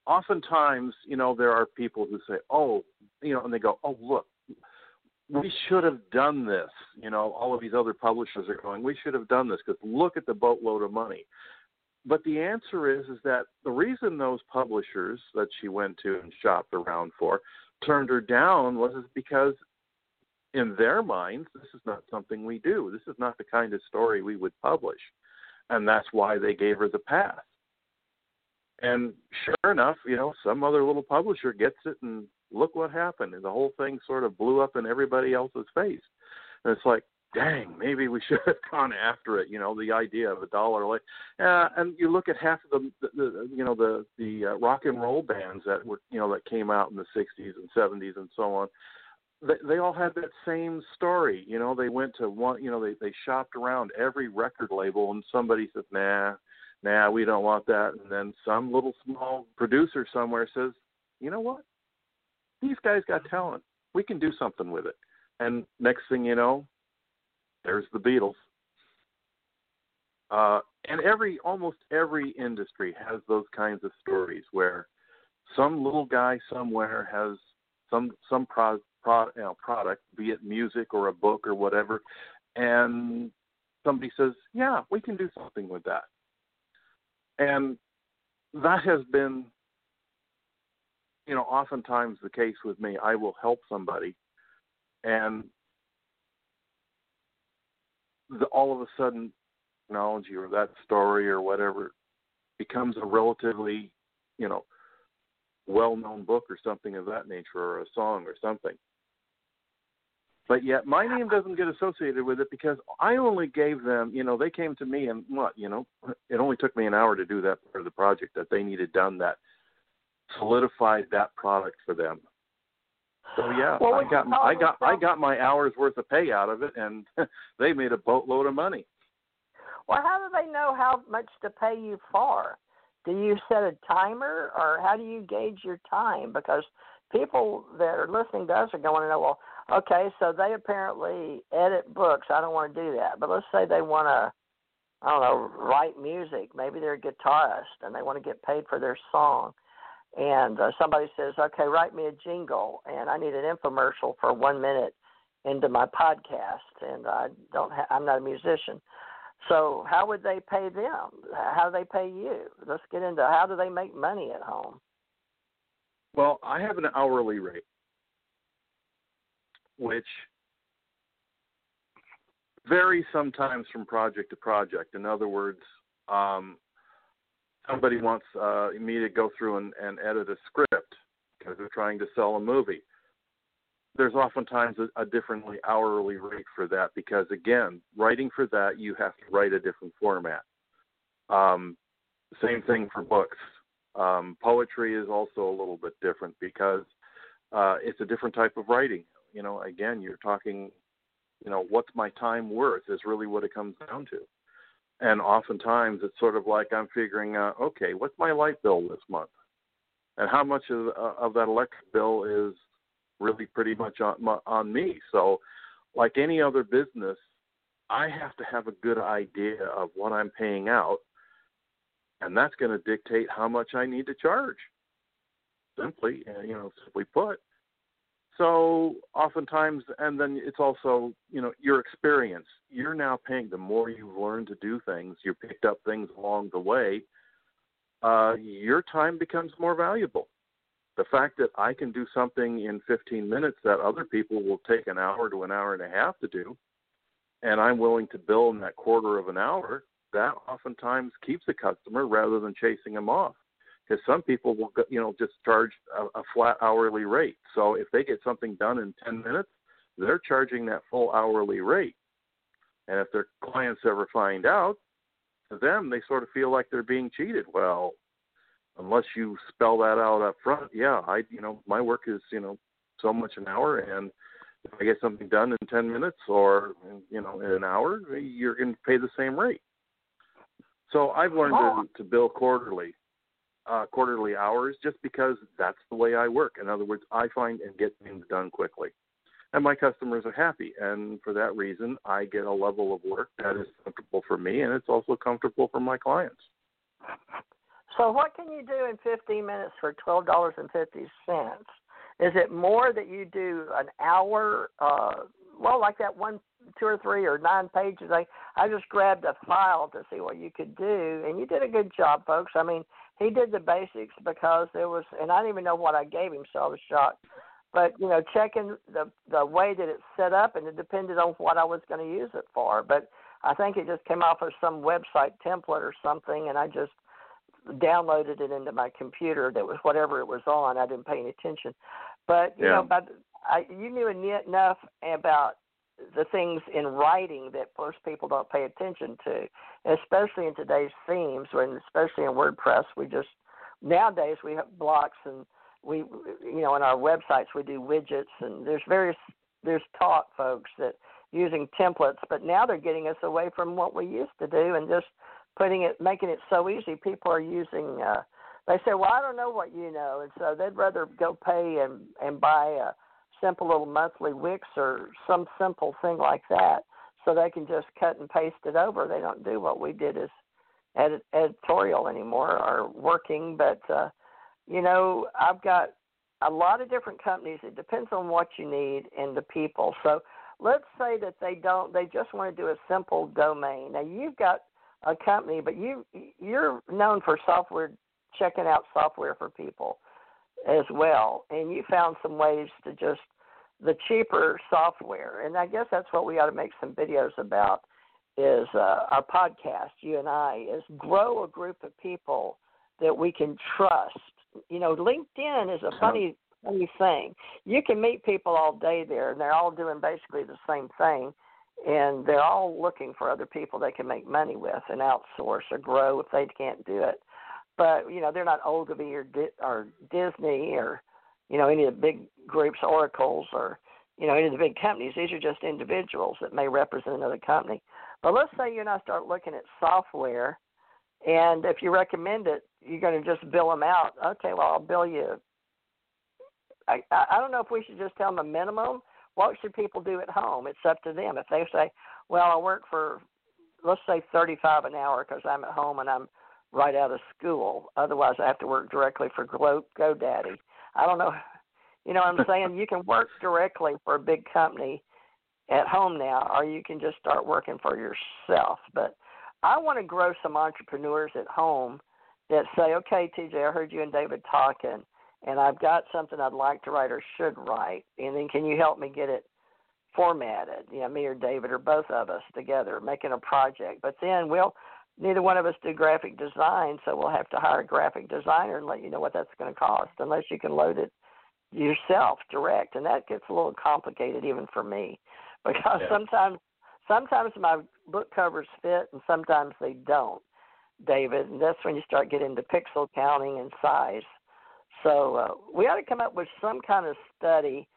oftentimes, you know, there are people who say, Oh, you know, and they go, Oh, look, we should have done this. You know, all of these other publishers are going, we should have done this because look at the boatload of money. But the answer is, is that the reason those publishers that she went to and shopped around for turned her down was because in their minds, this is not something we do. This is not the kind of story we would publish. And that's why they gave her the pass. And sure enough, you know, some other little publisher gets it and look what happened. And the whole thing sort of blew up in everybody else's face. And it's like, dang, maybe we should have gone after it. You know, the idea of a dollar. Like, uh, and you look at half of the, the, the you know, the the uh, rock and roll bands that were, you know, that came out in the '60s and '70s and so on. They, they all had that same story. You know, they went to one. You know, they they shopped around every record label, and somebody says, nah. Nah, we don't want that. And then some little small producer somewhere says, you know what? These guys got talent. We can do something with it. And next thing you know, there's the Beatles. Uh, and every almost every industry has those kinds of stories where some little guy somewhere has some some pro, pro, you know, product, be it music or a book or whatever, and somebody says, "Yeah, we can do something with that." And that has been, you know, oftentimes the case with me. I will help somebody, and the, all of a sudden technology or that story or whatever becomes a relatively, you know, well-known book or something of that nature or a song or something. But yet my name doesn't get associated with it because I only gave them, you know, they came to me and what, you know, it only took me an hour to do that part of the project that they needed done that solidified that product for them. So yeah, Well, I got I got I got my hours worth of pay out of it, and they made a boatload of money. Well, how do they know how much to pay you for? Do you set a timer, or how do you gauge your time? Because people that are listening to us are going to know, well, okay, so they apparently edit books. I don't want to do that. But let's say they want to, I don't know, write music. Maybe they're a guitarist and they want to get paid for their song. And uh, somebody says, okay, write me a jingle, and I need an infomercial for one minute into my podcast, and I don't, ha- I'm not a musician. So how would they pay them? How do they pay you? Let's get into how do they make money at home? Well, I have an hourly rate, which varies sometimes from project to project. In other words, um, somebody wants uh, me to go through and, and edit a script because they're trying to sell a movie. There's oftentimes a, a differently hourly rate for that because, again, writing for that, you have to write a different format. Um, same thing for books. Um, poetry is also a little bit different because uh, it's a different type of writing. You know, again, you're talking, you know, what's my time worth is really what it comes down to. And oftentimes it's sort of like I'm figuring out, okay, what's my light bill this month? And how much of, uh, of that electric bill is really pretty much on, on me? So, like any other business, I have to have a good idea of what I'm paying out and that's going to dictate how much I need to charge. Simply, uh, you know, simply put. So oftentimes, and then it's also, you know, your experience. You're now paying. The more you've learned to do things, you picked up things along the way. uh, your time becomes more valuable. The fact that I can do something in 15 minutes that other people will take an hour to an hour and a half to do, and I'm willing to bill in that quarter of an hour, that oftentimes keeps a customer rather than chasing them off. Because some people will, you know, just charge a, a flat hourly rate. So if they get something done in 10 minutes, they're charging that full hourly rate. And if their clients ever find out, to them they sort of feel like they're being cheated. Well, unless you spell that out up front, yeah, I you know, my work is, you know, so much an hour and if I get something done in 10 minutes or you know, in an hour, you're going to pay the same rate. So I've learned oh. to, to bill quarterly, uh, quarterly hours, just because that's the way I work. In other words, I find and get things done quickly and my customers are happy. And for that reason, I get a level of work that is comfortable for me, and it's also comfortable for my clients. So, what can you do in 15 minutes for $12.50? Is it more that you do an hour? Uh, well, like that one, two or three or nine pages. I I just grabbed a file to see what you could do, and you did a good job, folks. I mean, he did the basics because there was, and I didn't even know what I gave him, so I was shocked. But you know checking the the way that it's set up and it depended on what I was going to use it for. But I think it just came off of some website template or something and I just downloaded it into my computer that was whatever it was on. I didn't pay any attention. But you yeah. know but I you knew enough about the things in writing that most people don't pay attention to especially in today's themes when especially in WordPress we just nowadays we have blocks and we you know on our websites we do widgets and there's various there's talk folks that using templates but now they're getting us away from what we used to do and just putting it making it so easy. People are using uh they say well i don't know what you know and so they'd rather go pay and and buy a simple little monthly wix or some simple thing like that so they can just cut and paste it over they don't do what we did as edit- editorial anymore or working but uh you know, I've got a lot of different companies. It depends on what you need and the people. So let's say that they don't. They just want to do a simple domain. Now you've got a company, but you you're known for software checking out software for people as well, and you found some ways to just the cheaper software. And I guess that's what we ought to make some videos about. Is uh, our podcast, you and I, is grow a group of people that we can trust you know, LinkedIn is a funny funny thing. You can meet people all day there, and they're all doing basically the same thing, and they're all looking for other people they can make money with and outsource or grow if they can't do it. But you know, they're not Ogilvy or or Disney or you know any of the big groups, Oracles or you know any of the big companies. These are just individuals that may represent another company. But let's say you and I start looking at software and if you recommend it, you're going to just bill them out. Okay, well, I'll bill you. I I don't know if we should just tell them a minimum. What should people do at home? It's up to them. If they say, "Well, I work for, let's say, thirty-five an hour because I'm at home and I'm right out of school. Otherwise, I have to work directly for Go GoDaddy." I don't know. You know what I'm saying? you can work directly for a big company at home now, or you can just start working for yourself. But I want to grow some entrepreneurs at home that say, okay, TJ, I heard you and David talking, and I've got something I'd like to write or should write, and then can you help me get it formatted? You know, me or David or both of us together making a project. But then we'll neither one of us do graphic design, so we'll have to hire a graphic designer and let you know what that's going to cost, unless you can load it yourself direct, and that gets a little complicated even for me because yeah. sometimes sometimes my book covers fit and sometimes they don't, David. And that's when you start getting into pixel counting and size. So uh, we ought to come up with some kind of study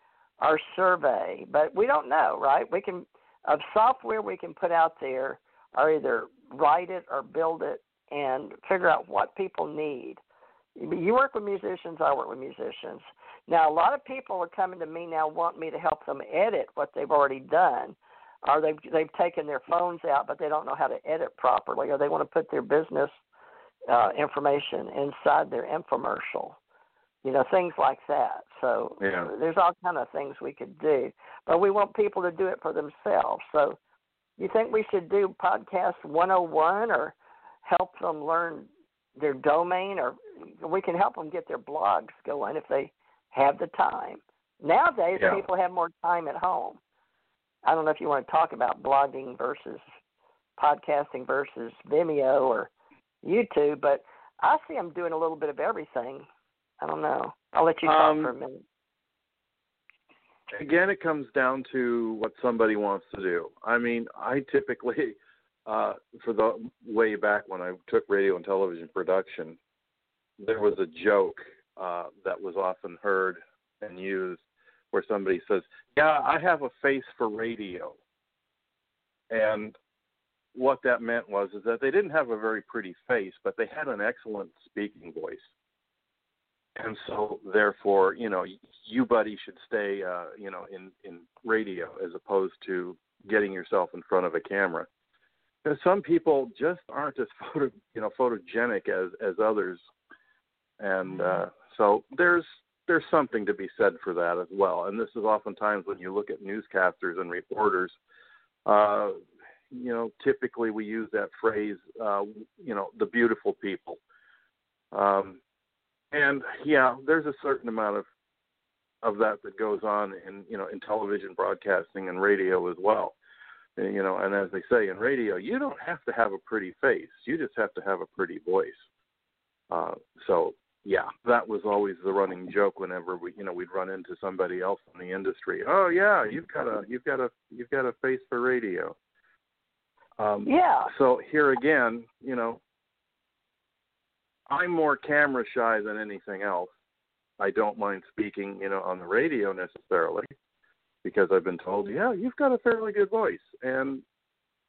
or survey, but we don't know, right? We can of software we can put out there or either write it or build it and figure out what people need. You work with musicians, I work with musicians. Now, a lot of people are coming to me now, want me to help them edit what they've already done or they've they've taken their phones out but they don't know how to edit properly or they want to put their business uh, information inside their infomercial you know things like that so yeah. there's all kind of things we could do but we want people to do it for themselves so you think we should do podcast 101 or help them learn their domain, or we can help them get their blogs going if they have the time. Nowadays, yeah. people have more time at home. I don't know if you want to talk about blogging versus podcasting versus Vimeo or YouTube, but I see them doing a little bit of everything. I don't know. I'll let you talk um, for a minute. Again, it comes down to what somebody wants to do. I mean, I typically, uh, for the way back when I took radio and television production, there was a joke uh, that was often heard and used where somebody says, "Yeah, I have a face for radio," and what that meant was is that they didn't have a very pretty face, but they had an excellent speaking voice, and so therefore, you know, you buddy should stay, uh, you know, in in radio as opposed to getting yourself in front of a camera. Because some people just aren't as photo, you know, photogenic as as others, and uh, so there's there's something to be said for that as well. And this is oftentimes when you look at newscasters and reporters, uh, you know, typically we use that phrase, uh, you know, the beautiful people. Um, and yeah, there's a certain amount of of that that goes on in you know in television broadcasting and radio as well. And, you know, and as they say in radio, you don't have to have a pretty face; you just have to have a pretty voice. Uh, so yeah, that was always the running joke whenever we, you know, we'd run into somebody else in the industry. Oh yeah, you've got a, you've got a, you've got a face for radio. Um, yeah. So here again, you know, I'm more camera shy than anything else. I don't mind speaking, you know, on the radio necessarily, because I've been told, yeah, you've got a fairly good voice. And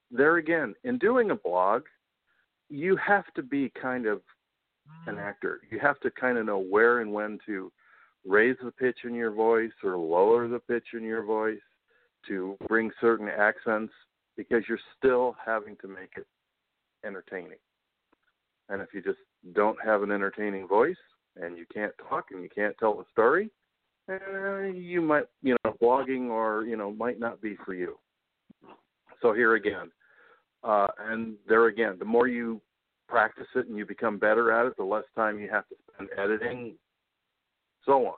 there again, in doing a blog, you have to be kind of an mm. actor. You have to kind of know where and when to raise the pitch in your voice or lower the pitch in your voice to bring certain accents because you're still having to make it entertaining. And if you just don't have an entertaining voice and you can't talk and you can't tell a story, eh, you might, you know, blogging or, you know, might not be for you. So here again, uh, and there again, the more you practice it and you become better at it, the less time you have to spend editing, so on.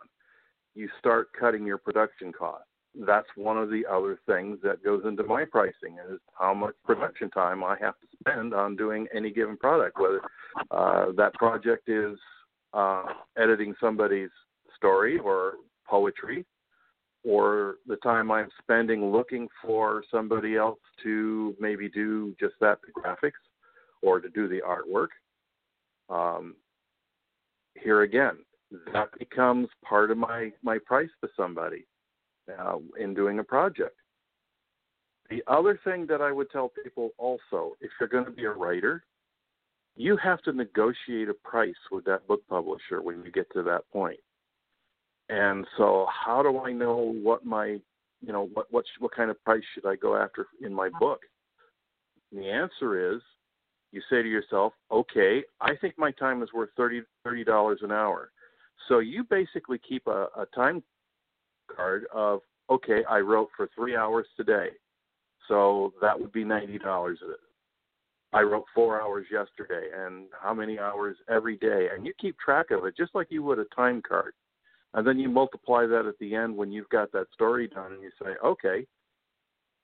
You start cutting your production costs. That's one of the other things that goes into my pricing is how much production time I have to spend on doing any given product, whether uh, that project is uh, editing somebody's story or poetry, or the time I'm spending looking for somebody else to maybe do just that, the graphics, or to do the artwork. Um, here again, that becomes part of my, my price to somebody uh, in doing a project. The other thing that I would tell people also, if you're going to be a writer, you have to negotiate a price with that book publisher when you get to that point. And so, how do I know what my, you know, what what what kind of price should I go after in my book? And the answer is you say to yourself, okay, I think my time is worth thirty thirty dollars an hour. So you basically keep a, a time card of okay, I wrote for three hours today, so that would be ninety dollars. I wrote four hours yesterday, and how many hours every day, and you keep track of it just like you would a time card, and then you multiply that at the end when you've got that story done, and you say, okay,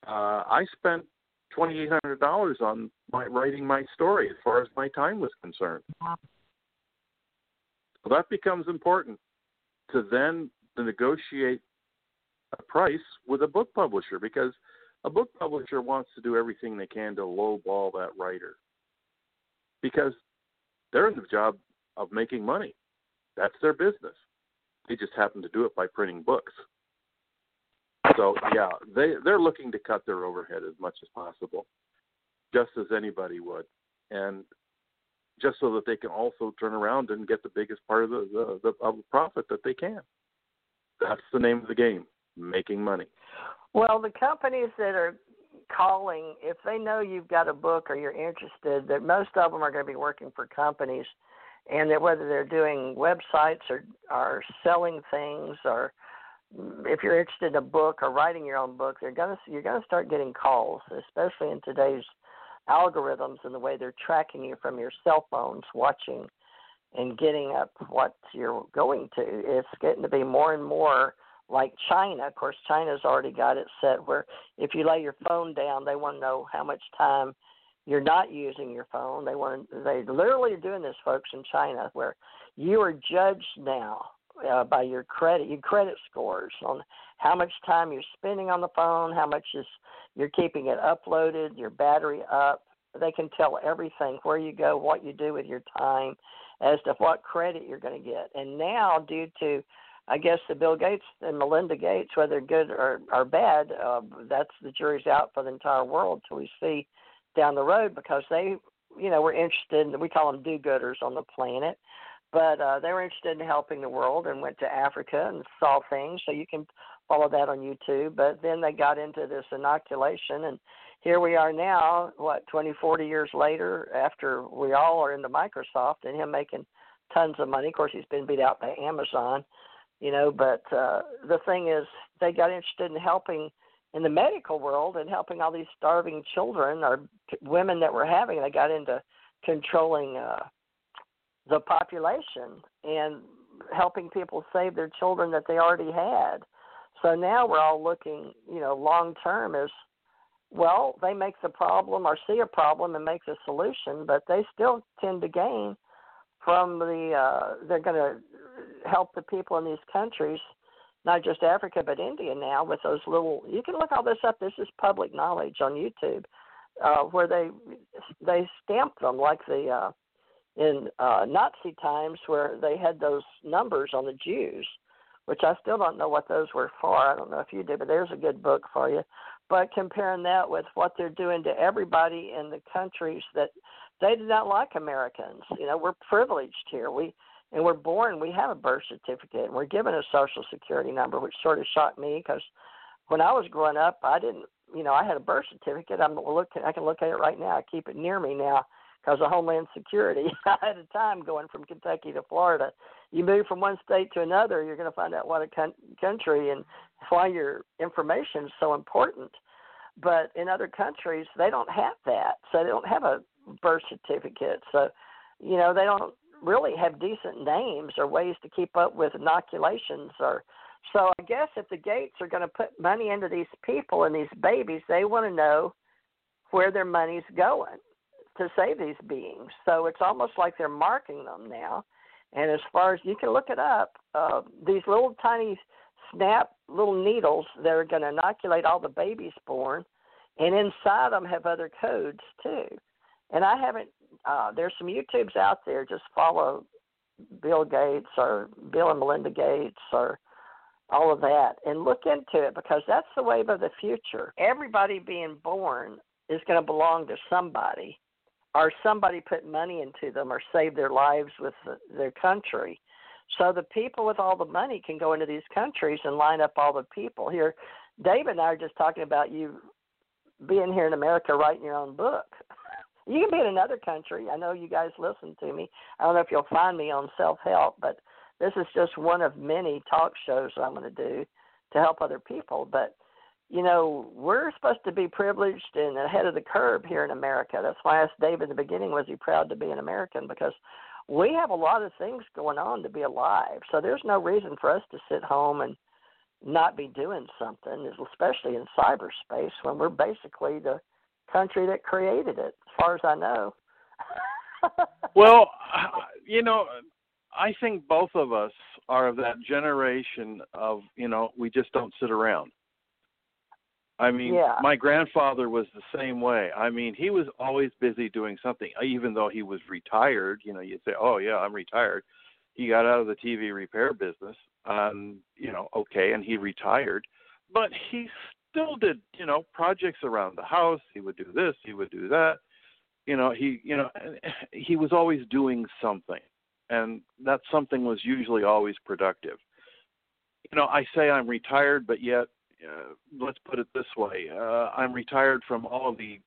uh, I spent twenty eight hundred dollars on my writing my story as far as my time was concerned. Well, that becomes important to then negotiate a price with a book publisher because a book publisher wants to do everything they can to lowball that writer because they're in the job of making money. That's their business. They just happen to do it by printing books. So yeah, they they're looking to cut their overhead as much as possible, just as anybody would, and just so that they can also turn around and get the biggest part of the, the, the of the profit that they can. That's the name of the game, making money. Well, the companies that are calling, if they know you've got a book or you're interested, that most of them are going to be working for companies, and that whether they're doing websites or are selling things or mm, if you're interested in a book or writing your own book, they're gonna you're gonna start getting calls, especially in today's algorithms and the way they're tracking you from your cell phones, watching and getting up what you're going to. It's getting to be more and more like China. Of course, China's already got it set where if you lay your phone down, they want to know how much time you're not using your phone. They want to, they literally are doing this, folks, in China, where you are judged now uh, by your credit, your credit scores on how much time you're spending on the phone, how much is you're keeping it uploaded, your battery up. They can tell everything where you go, what you do with your time, as to what credit you're going to get. And now, due to I guess the Bill Gates and Melinda Gates, whether good or, or bad, uh, that's the jury's out for the entire world till we see down the road because they, you know, were interested. In, we call them do-gooders on the planet, but uh, they were interested in helping the world and went to Africa and saw things. So you can follow that on YouTube. But then they got into this inoculation, and here we are now, what, 20, 40 years later, after we all are into Microsoft and him making tons of money. Of course, he's been beat out by Amazon, you know. But uh, the thing is, they got interested in helping in the medical world and helping all these starving children or women that were having. They got into controlling uh, the population and helping people save their children that they already had. So now we're all looking, you know, long term as well. They make the problem or see a problem and make the solution, but they still tend to gain from the. Uh, they're going to help the people in these countries not just Africa but India now with those little. You can look all this up. This is public knowledge on YouTube, uh, where they they stamped them like the uh, in uh, Nazi times where they had those numbers on the Jews, which I still don't know what those were for. I don't know if you do, but there's a good book for you. But comparing that with what they're doing to everybody in the countries that they did not like Americans. You know, we're privileged here. We and we're born, we have a birth certificate, and we're given a social security number, which sort of shocked me because when I was growing up, I didn't, you know, I had a birth certificate. I'm looking, I can look at it right now. I keep it near me now because of Homeland Security. I had a time going from Kentucky to Florida. You move from one state to another, you're going to find out what a con- country and why your information is so important. But in other countries, they don't have that, so they don't have a birth certificate. So, you know, they don't really have decent names or ways to keep up with inoculations or so I guess if the gates are going to put money into these people and these babies, they want to know where their money's going to save these beings. So it's almost like they're marking them now. And as far as you can look it up, uh, these little tiny snap little needles that are going to inoculate all the babies born, and inside them have other codes too. And I haven't uh, there's some YouTubes out there. Just follow Bill Gates or Bill and Melinda Gates or all of that and look into it because that's the wave of the future. Everybody being born is going to belong to somebody or somebody put money into them or save their lives with the, their country. So the people with all the money can go into these countries and line up all the people. Here, David and I are just talking about you being here in America writing your own book. You can be in another country. I know you guys listen to me. I don't know if you'll find me on self help, but this is just one of many talk shows I'm going to do to help other people. But you know, we're supposed to be privileged and ahead of the curve here in America. That's why I asked Dave in the beginning, was he proud to be an American? Because we have a lot of things going on to be alive. So there's no reason for us to sit home and not be doing something, especially in cyberspace when we're basically the country that created it, far as I know. well, you know, I think both of us are of that generation of, you know, we just don't sit around. I mean, yeah. my grandfather was the same way. I mean, he was always busy doing something, even though he was retired. You know, you'd say, "Oh yeah, I'm retired." He got out of the TV repair business, um, you know, okay, and he retired, but he still did, you know, projects around the house. He would do this, he would do that. You know, he, you know, he was always doing something, and that something was usually always productive. You know, I say I'm retired, but yet, uh, let's put it this way: uh, I'm retired from all of the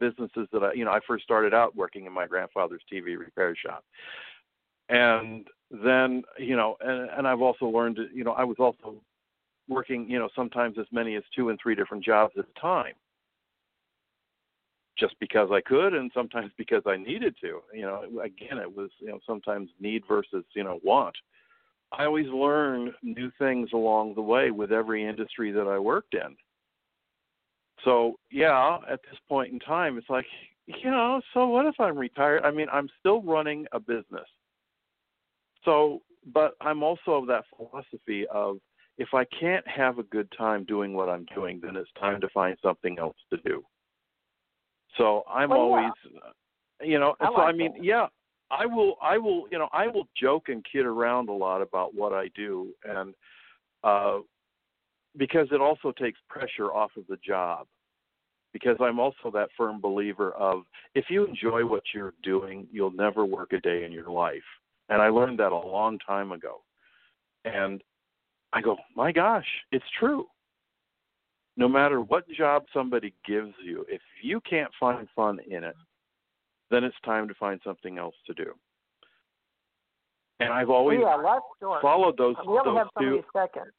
businesses that I, you know, I first started out working in my grandfather's TV repair shop, and then, you know, and, and I've also learned, you know, I was also working, you know, sometimes as many as two and three different jobs at a time. Just because I could and sometimes because I needed to. You know, again, it was, you know, sometimes need versus, you know, want. I always learned new things along the way with every industry that I worked in. So, yeah, at this point in time, it's like, you know, so what if I'm retired? I mean, I'm still running a business. So, but I'm also of that philosophy of if I can't have a good time doing what I'm doing, then it's time to find something else to do. So I'm well, always, yeah. you know, I so like I mean, that. yeah, I will, I will, you know, I will joke and kid around a lot about what I do, and uh, because it also takes pressure off of the job. Because I'm also that firm believer of if you enjoy what you're doing, you'll never work a day in your life. And I learned that a long time ago. And I go, my gosh, it's true no matter what job somebody gives you, if you can't find fun in it, then it's time to find something else to do. And I've always yeah, followed those, We only those have so two seconds.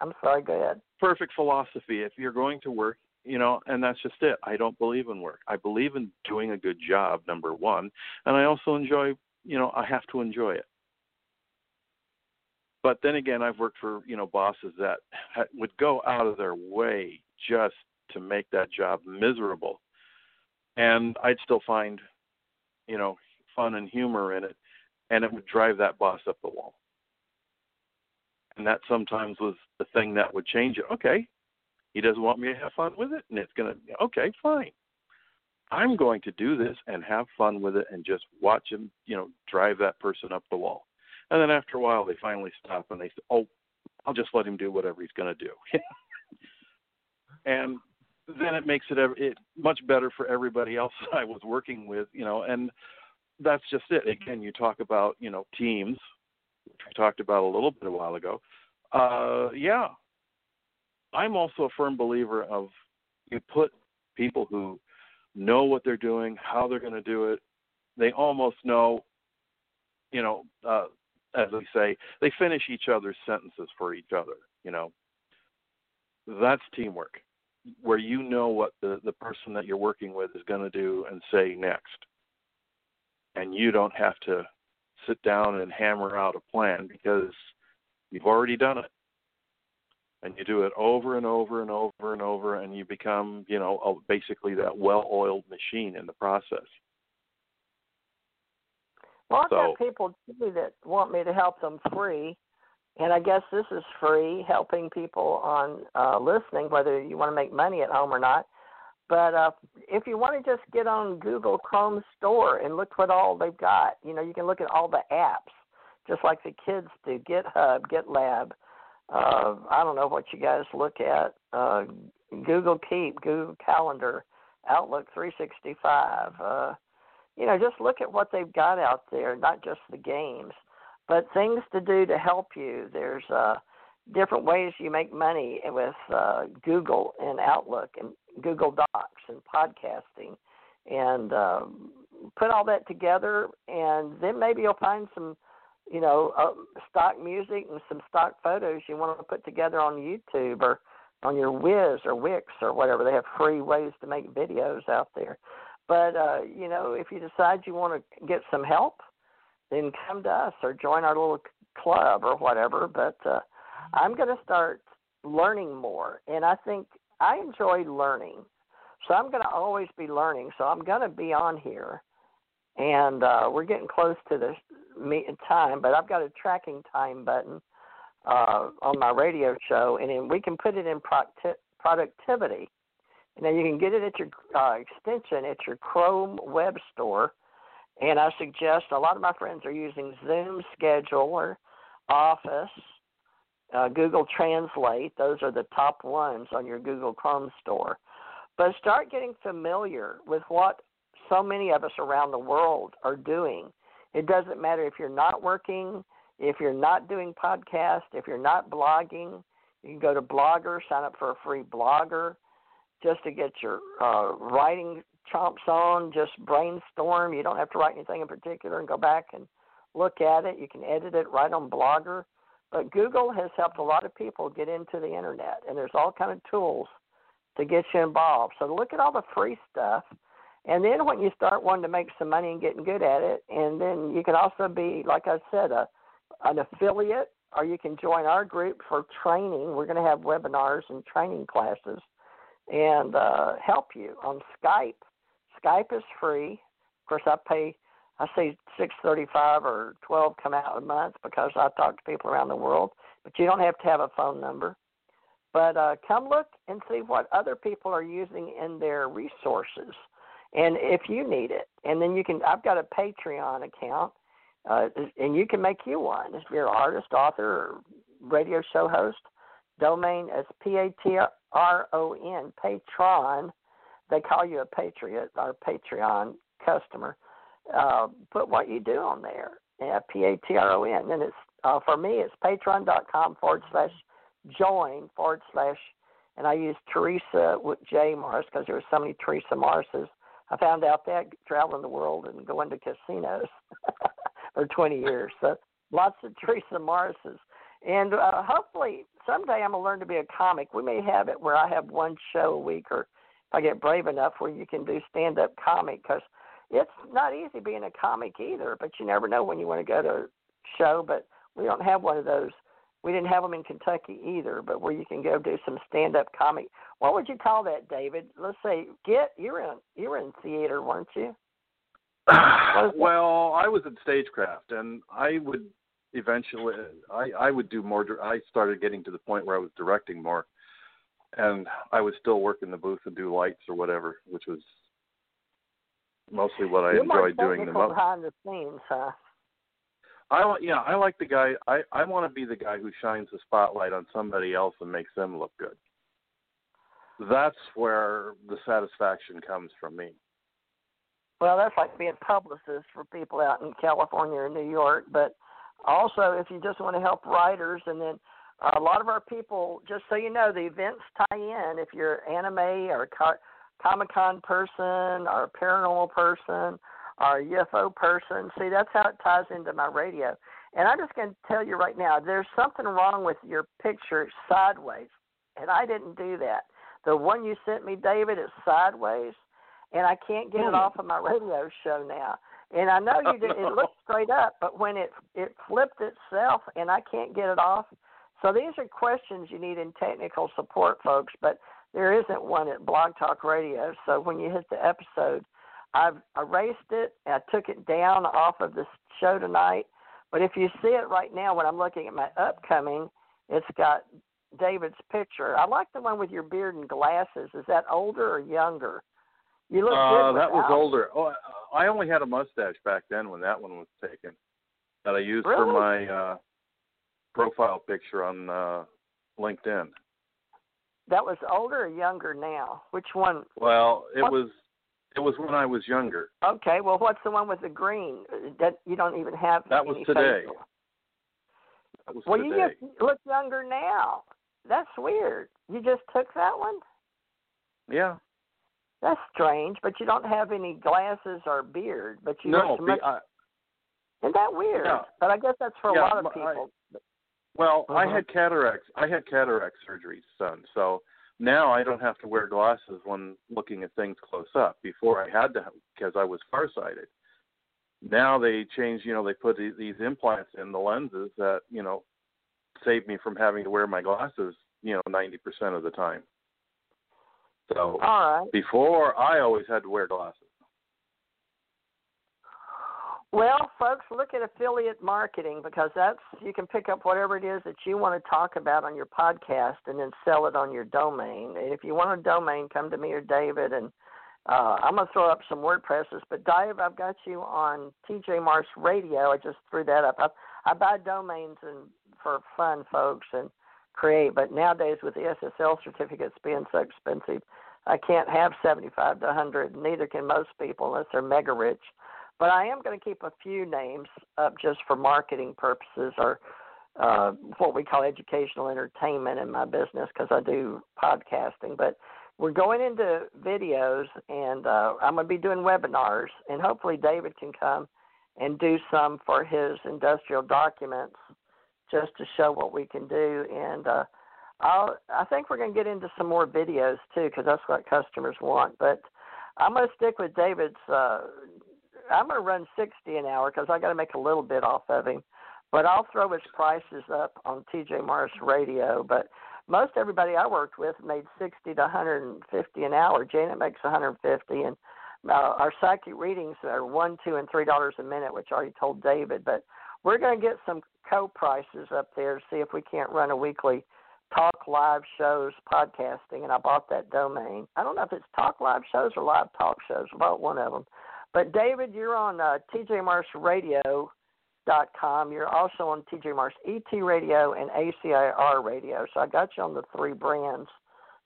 I'm sorry. Go ahead. perfect philosophy. If you're going to work, you know, and that's just it. I don't believe in work. I believe in doing a good job, number one, and I also enjoy, you know, I have to enjoy it. But then again, I've worked for you know bosses that ha- would go out of their way just to make that job miserable, and I'd still find, you know, fun and humor in it, and it would drive that boss up the wall. And that sometimes was the thing that would change it. Okay, he doesn't want me to have fun with it, and it's gonna okay, fine. I'm going to do this and have fun with it and just watch him, you know, drive that person up the wall. And then after a while, they finally stop and they say, "Oh, I'll just let him do whatever he's going to do." and then it makes it, it much better for everybody else I was working with, you know. And that's just it. Again, you talk about you know teams, which we talked about a little bit a while ago. Uh, yeah, I'm also a firm believer of you put people who know what they're doing, how they're going to do it. They almost know, you know, uh, as we say, they finish each other's sentences for each other. You know, that's teamwork, where you know what the the person that you're working with is going to do and say next, and you don't have to sit down and hammer out a plan because you've already done it. And you do it over and over and over and over and you become you know basically that well-oiled machine in the process Well, I've So- got people too that want me to help them free, and I guess this is free, helping people on uh, listening, whether you want to make money at home or not. But uh, if you want to just get on Google Chrome Store and look what all they've got, you know, you can look at all the apps, just like the kids do. GitHub, GitLab. Uh, I don't know what you guys look at. Uh, Google Keep, Google Calendar, Outlook 365. Uh, you know, just look at what they've got out there, not just the games, but things to do to help you. There's uh, different ways you make money with uh, Google and Outlook and Google Docs and podcasting, and uh, put all that together, and then maybe you'll find some, you know, uh, stock music and some stock photos you want to put together on YouTube or on your Wiz or Wix or whatever. They have free ways to make videos out there. But uh, you know, if you decide you want to get some help, then come to us or join our little club or whatever. But uh, I'm going to start learning more, and I think I enjoy learning, so I'm going to always be learning. So I'm going to be on here, and uh, we're getting close to the me- time, but I've got a tracking time button uh, on my radio show, and we can put it in productivity. Now you can get it at your uh, extension at your Chrome web store, and I suggest a lot of my friends are using Zoom Scheduler, Office, uh, Google Translate. Those are the top ones on your Google Chrome store. But start getting familiar with what so many of us around the world are doing. It doesn't matter if you're not working, if you're not doing podcast, if you're not blogging. You can go to Blogger, sign up for a free blogger just to get your uh, writing chomps on, just brainstorm. You don't have to write anything in particular and go back and look at it. You can edit it right on Blogger. But Google has helped a lot of people get into the internet, and there's all kind of tools to get you involved. So look at all the free stuff, And then when you start wanting to make some money and getting good at it, and then you can also be, like I said, a an affiliate, or you can join our group for training. We're going to have webinars and training classes, and uh, help you on Skype. Skype is free. Of course, I pay. I say six thirty-five or twelve come out a month because I talk to people around the world. But you don't have to have a phone number. But uh, come look and see what other people are using in their resources, and if you need it, and then you can. I've got a Patreon account, uh, and you can make you one if you're an artist, author, or radio show host. Domain is P A T R O N, Patron. They call you a patriot or Patreon customer. Uh, put what you do on there. P A T R O N. And it's uh, for me, it's patreon.com forward slash join forward slash, and I use Theresa with J Morris because there were so many Theresa Morrises. I found out that traveling the world and going to casinos for 20 years. So lots of Theresa Morrises. And uh, hopefully someday I'm going to learn to be a comic. We may have it where I have one show a week, or if I get brave enough, where you can do stand up comic because it's not easy being a comic either. But you never know when you want to go to a show. But we don't have one of those. We didn't have them in Kentucky either, but where you can go do some stand up comic. What would you call that, David? Let's say get you're in you're in theater, weren't you? well, I was in stagecraft, and I would eventually I I would do more. I started getting to the point where I was directing more, and I would still work in the booth and do lights or whatever, which was mostly what I You're enjoyed doing the most. behind the scenes, huh? I yeah, I like the guy. I I want to be the guy who shines the spotlight on somebody else and makes them look good. That's where the satisfaction comes from me. Well, that's like being a publicist for people out in California or New York. But also, if you just want to help writers, and then a lot of our people, just so you know, the events tie in. If you're anime or co- Comic Con person or paranormal person or UFO person, see, that's how it ties into my radio. And I'm just going to tell you right now, there's something wrong with your picture sideways, and I didn't do that. The one you sent me, David, is sideways, and I can't get it Hmm. off of my radio show now. And I know you did. It looks straight up, but when it it flipped itself, and I can't get it off. So these are questions you need in technical support, folks. But there isn't one at Blog Talk Radio. So when you hit the episode, I've erased it. I took it down off of the show tonight. But if you see it right now, when I'm looking at my upcoming, it's got David's picture. I like the one with your beard and glasses. Is that older or younger? You look Uh, that was older. Oh, I only had a mustache back then when that one was taken. That I used for my uh, profile picture on uh, LinkedIn. That was older or younger now? Which one? Well, it What? was it was when I was younger. Okay, well, what's the one with the green? That you don't even have. That was today. That was Well, today. you just look younger now. That's weird. You just took that one. yeah. That's strange, but you don't have any glasses or beard. But you No, be, much. I, Isn't that weird? Yeah. But I guess that's for a lot of but I- people. well, I Uh-huh. had cataracts. I had cataract surgery, son. So now I don't have to wear glasses when looking at things close up. Before I had to because I was farsighted. Now they changed. You know, they put these implants in the lenses that you know save me from having to wear my glasses. You know, ninety percent of the time. So All right. before I always had to wear glasses. Well, folks, look at affiliate marketing because that's you can pick up whatever it is that you want to talk about on your podcast and then sell it on your domain. And if you want a domain, come to me or David, and uh, I'm gonna throw up some WordPresses. But Dave, I've got you on TJ Morris Radio. I just threw that up. I, I buy domains and for fun, folks, and create. But nowadays, with the SSL certificates being so expensive, I can't have 75 to 100. Neither can most people unless they're mega rich. But I am going to keep a few names up just for marketing purposes or uh, what we call educational entertainment in my business because I do podcasting. But we're going into videos, and uh, I'm going to be doing webinars, and hopefully David can come and do some for his industrial documents just to show what we can do. And uh, I'll, I think we're going to get into some more videos too because that's what customers want. But I'm going to stick with David's. Uh, I'm going to run 60 an hour because I got to make a little bit off of him. But I'll throw his prices up on TJ Morris Radio. But most everybody I worked with made 60 to 150 an hour. Janet makes 150, and uh, our psychic readings are one, two, and three dollars a minute, which I already told David. But we're going to get some co prices up there to see if we can't run a weekly talk live shows podcasting, and I bought that domain. I don't know if it's talk live shows or live talk shows. About one of them. But David, you're on uh, com. You're also on TJ Morris ET Radio and ACIR Radio. So I got you on the three brands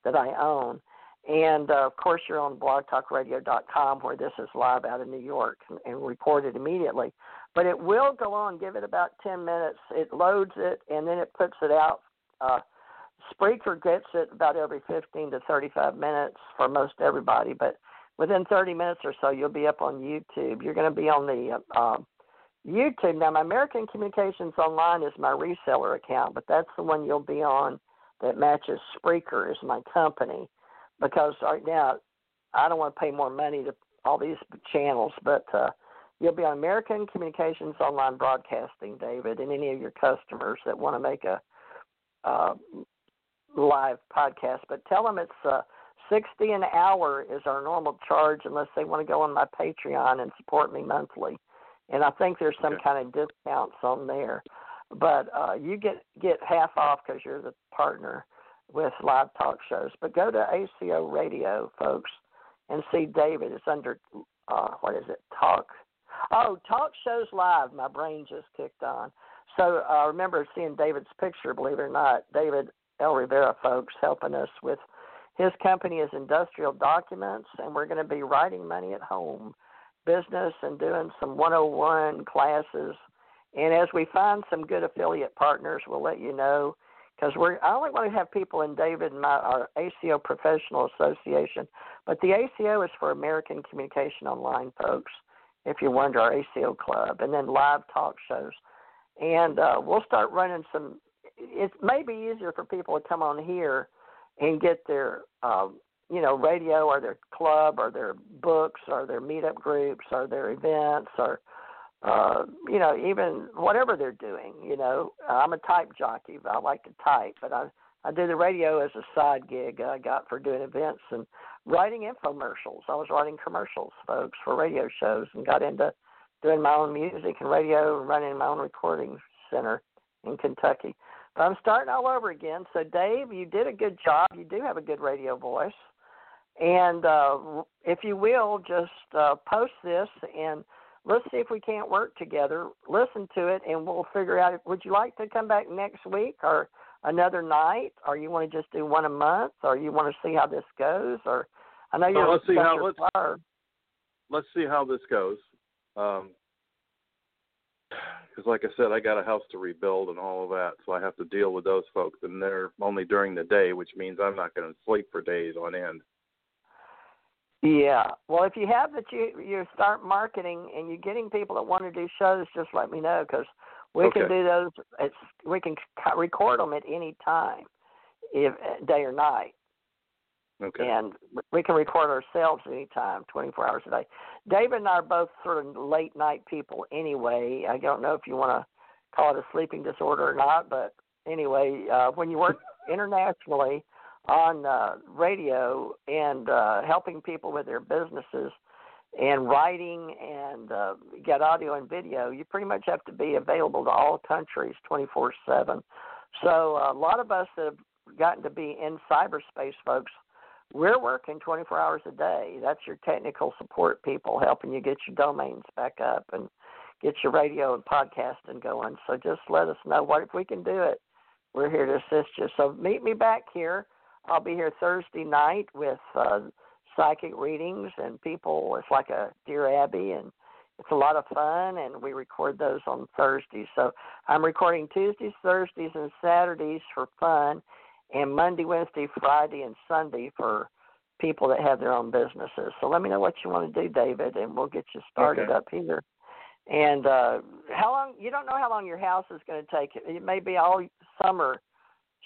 that I own. And uh, of course, you're on blogtalkradio.com where this is live out of New York and, and recorded immediately. But it will go on. Give it about 10 minutes. It loads it and then it puts it out. Uh, Spreaker gets it about every 15 to 35 minutes for most everybody. But within 30 minutes or so, you'll be up on YouTube. You're going to be on the uh, YouTube. Now, my American Communications Online is my reseller account, but that's the one you'll be on that matches Spreaker as my company because right now I don't want to pay more money to all these channels, but uh, you'll be on American Communications Online Broadcasting, David, and any of your customers that want to make a uh, live podcast. But tell them it's uh, 60 an hour is our normal charge unless they want to go on my Patreon and support me monthly. And I think there's some okay. kind of discounts on there. But uh, you get get half off because you're the partner with live talk shows. But go to ACO Radio, folks, and see David. It's under uh, what is it? Talk. Oh, talk shows live. My brain just kicked on. So I uh, remember seeing David's picture. Believe it or not, David L Rivera, folks, helping us with his company is Industrial Documents, and we're going to be writing money at home business and doing some 101 classes. And as we find some good affiliate partners, we'll let you know because we're I only want to have people in David and my our ACO Professional Association, but the ACO is for American Communication Online folks. If you wonder, our ACO club, and then live talk shows, and uh, we'll start running some. It may be easier for people to come on here and get their um, you know radio or their club or their books or their meetup groups or their events or uh, you know, even whatever they're doing. You know, I'm a type jockey. But I like to type, but I I do the radio as a side gig I got for doing events and writing infomercials. I was writing commercials, folks, for radio shows, and got into doing my own music and radio and running my own recording center in Kentucky. But I'm starting all over again. So, Dave, you did a good job. You do have a good radio voice. And uh, if you will, just uh, post this and let's see if we can't work together. Listen to it, and we'll figure out. Would you like to come back next week or another night, or you want to just do one a month, or you want to see how this goes, or I know you're. Oh, let's see how let's, fire. let's see how this goes. Um, because like I said, I got a house to rebuild and all of that, so I have to deal with those folks, and they're only during the day, which means I'm not going to sleep for days on end. Yeah. Well, if you have that, you you start marketing and you're getting people that want to do shows, just let me know because we okay. can do those. It's we can record them at any time, if day or night. Okay. And we can record ourselves anytime, 24 hours a day. David and I are both sort of late night people anyway. I don't know if you want to call it a sleeping disorder or not, but anyway, uh, when you work internationally, on uh, radio and uh, helping people with their businesses and writing and uh, get audio and video, you pretty much have to be available to all countries 24 7. So uh, a lot of us that have gotten to be in cyberspace, folks, we're working 24 hours a day. That's your technical support people helping you get your domains back up and get your radio and podcasting going. So just let us know what if we can do it. We're here to assist you. So meet me back here I'll be here Thursday night with uh, psychic readings and people. It's like a Dear Abby, and it's a lot of fun. And we record those on Thursdays. So I'm recording Tuesdays, Thursdays, and Saturdays for fun, and Monday, Wednesday, Friday, and Sunday for people that have their own businesses. So let me know what you want to do, David, and we'll get you started okay. up here. And uh how long? You don't know how long your house is going to take. It may be all summer.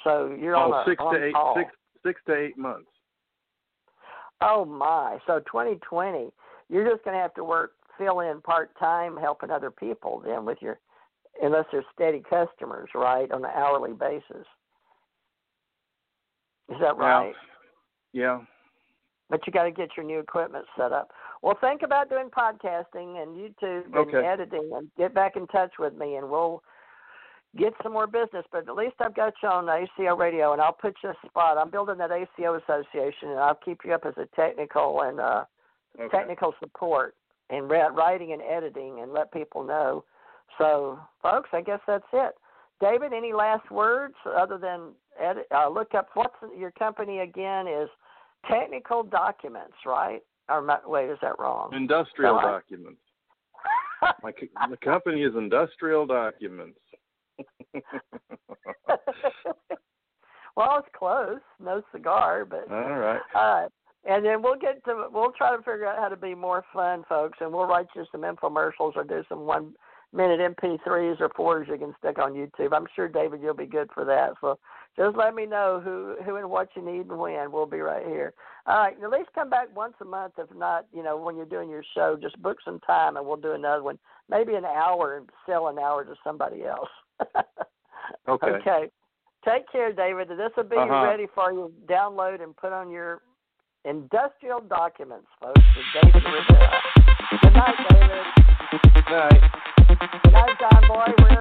So you're oh, on a six on to eight, call. six six to eight months. Oh my! So 2020, you're just going to have to work fill in part time helping other people then with your unless they're steady customers, right, on an hourly basis. Is that right? Yeah. But you got to get your new equipment set up. Well, think about doing podcasting and YouTube and okay. editing, and get back in touch with me, and we'll get some more business. But at least I've got you on ACO radio, and I'll put you a spot. I'm building that ACO association, and I'll keep you up as a technical and uh, okay. technical support and writing and editing, and let people know. So, folks, I guess that's it. David, any last words other than edit, uh, look up what's your company again is technical documents, right? Or wait, is that wrong? Industrial documents. My the company is Industrial Documents. well, it's close. No cigar, but all right. All right. And then we'll get to we'll try to figure out how to be more fun, folks, and we'll write you some infomercials or do some one minute MP3s or fours you can stick on YouTube. I'm sure David, you'll be good for that. So just let me know who who and what you need and when. We'll be right here. All right, at least come back once a month. If not, you know, when you're doing your show, just book some time and we'll do another one. Maybe an hour and sell an hour to somebody else. okay. Okay. Take care, David. This will be uh-huh. ready for you. to Download and put on your industrial documents, folks. With David Good night, David. Good night. Good night, John Boy. We're...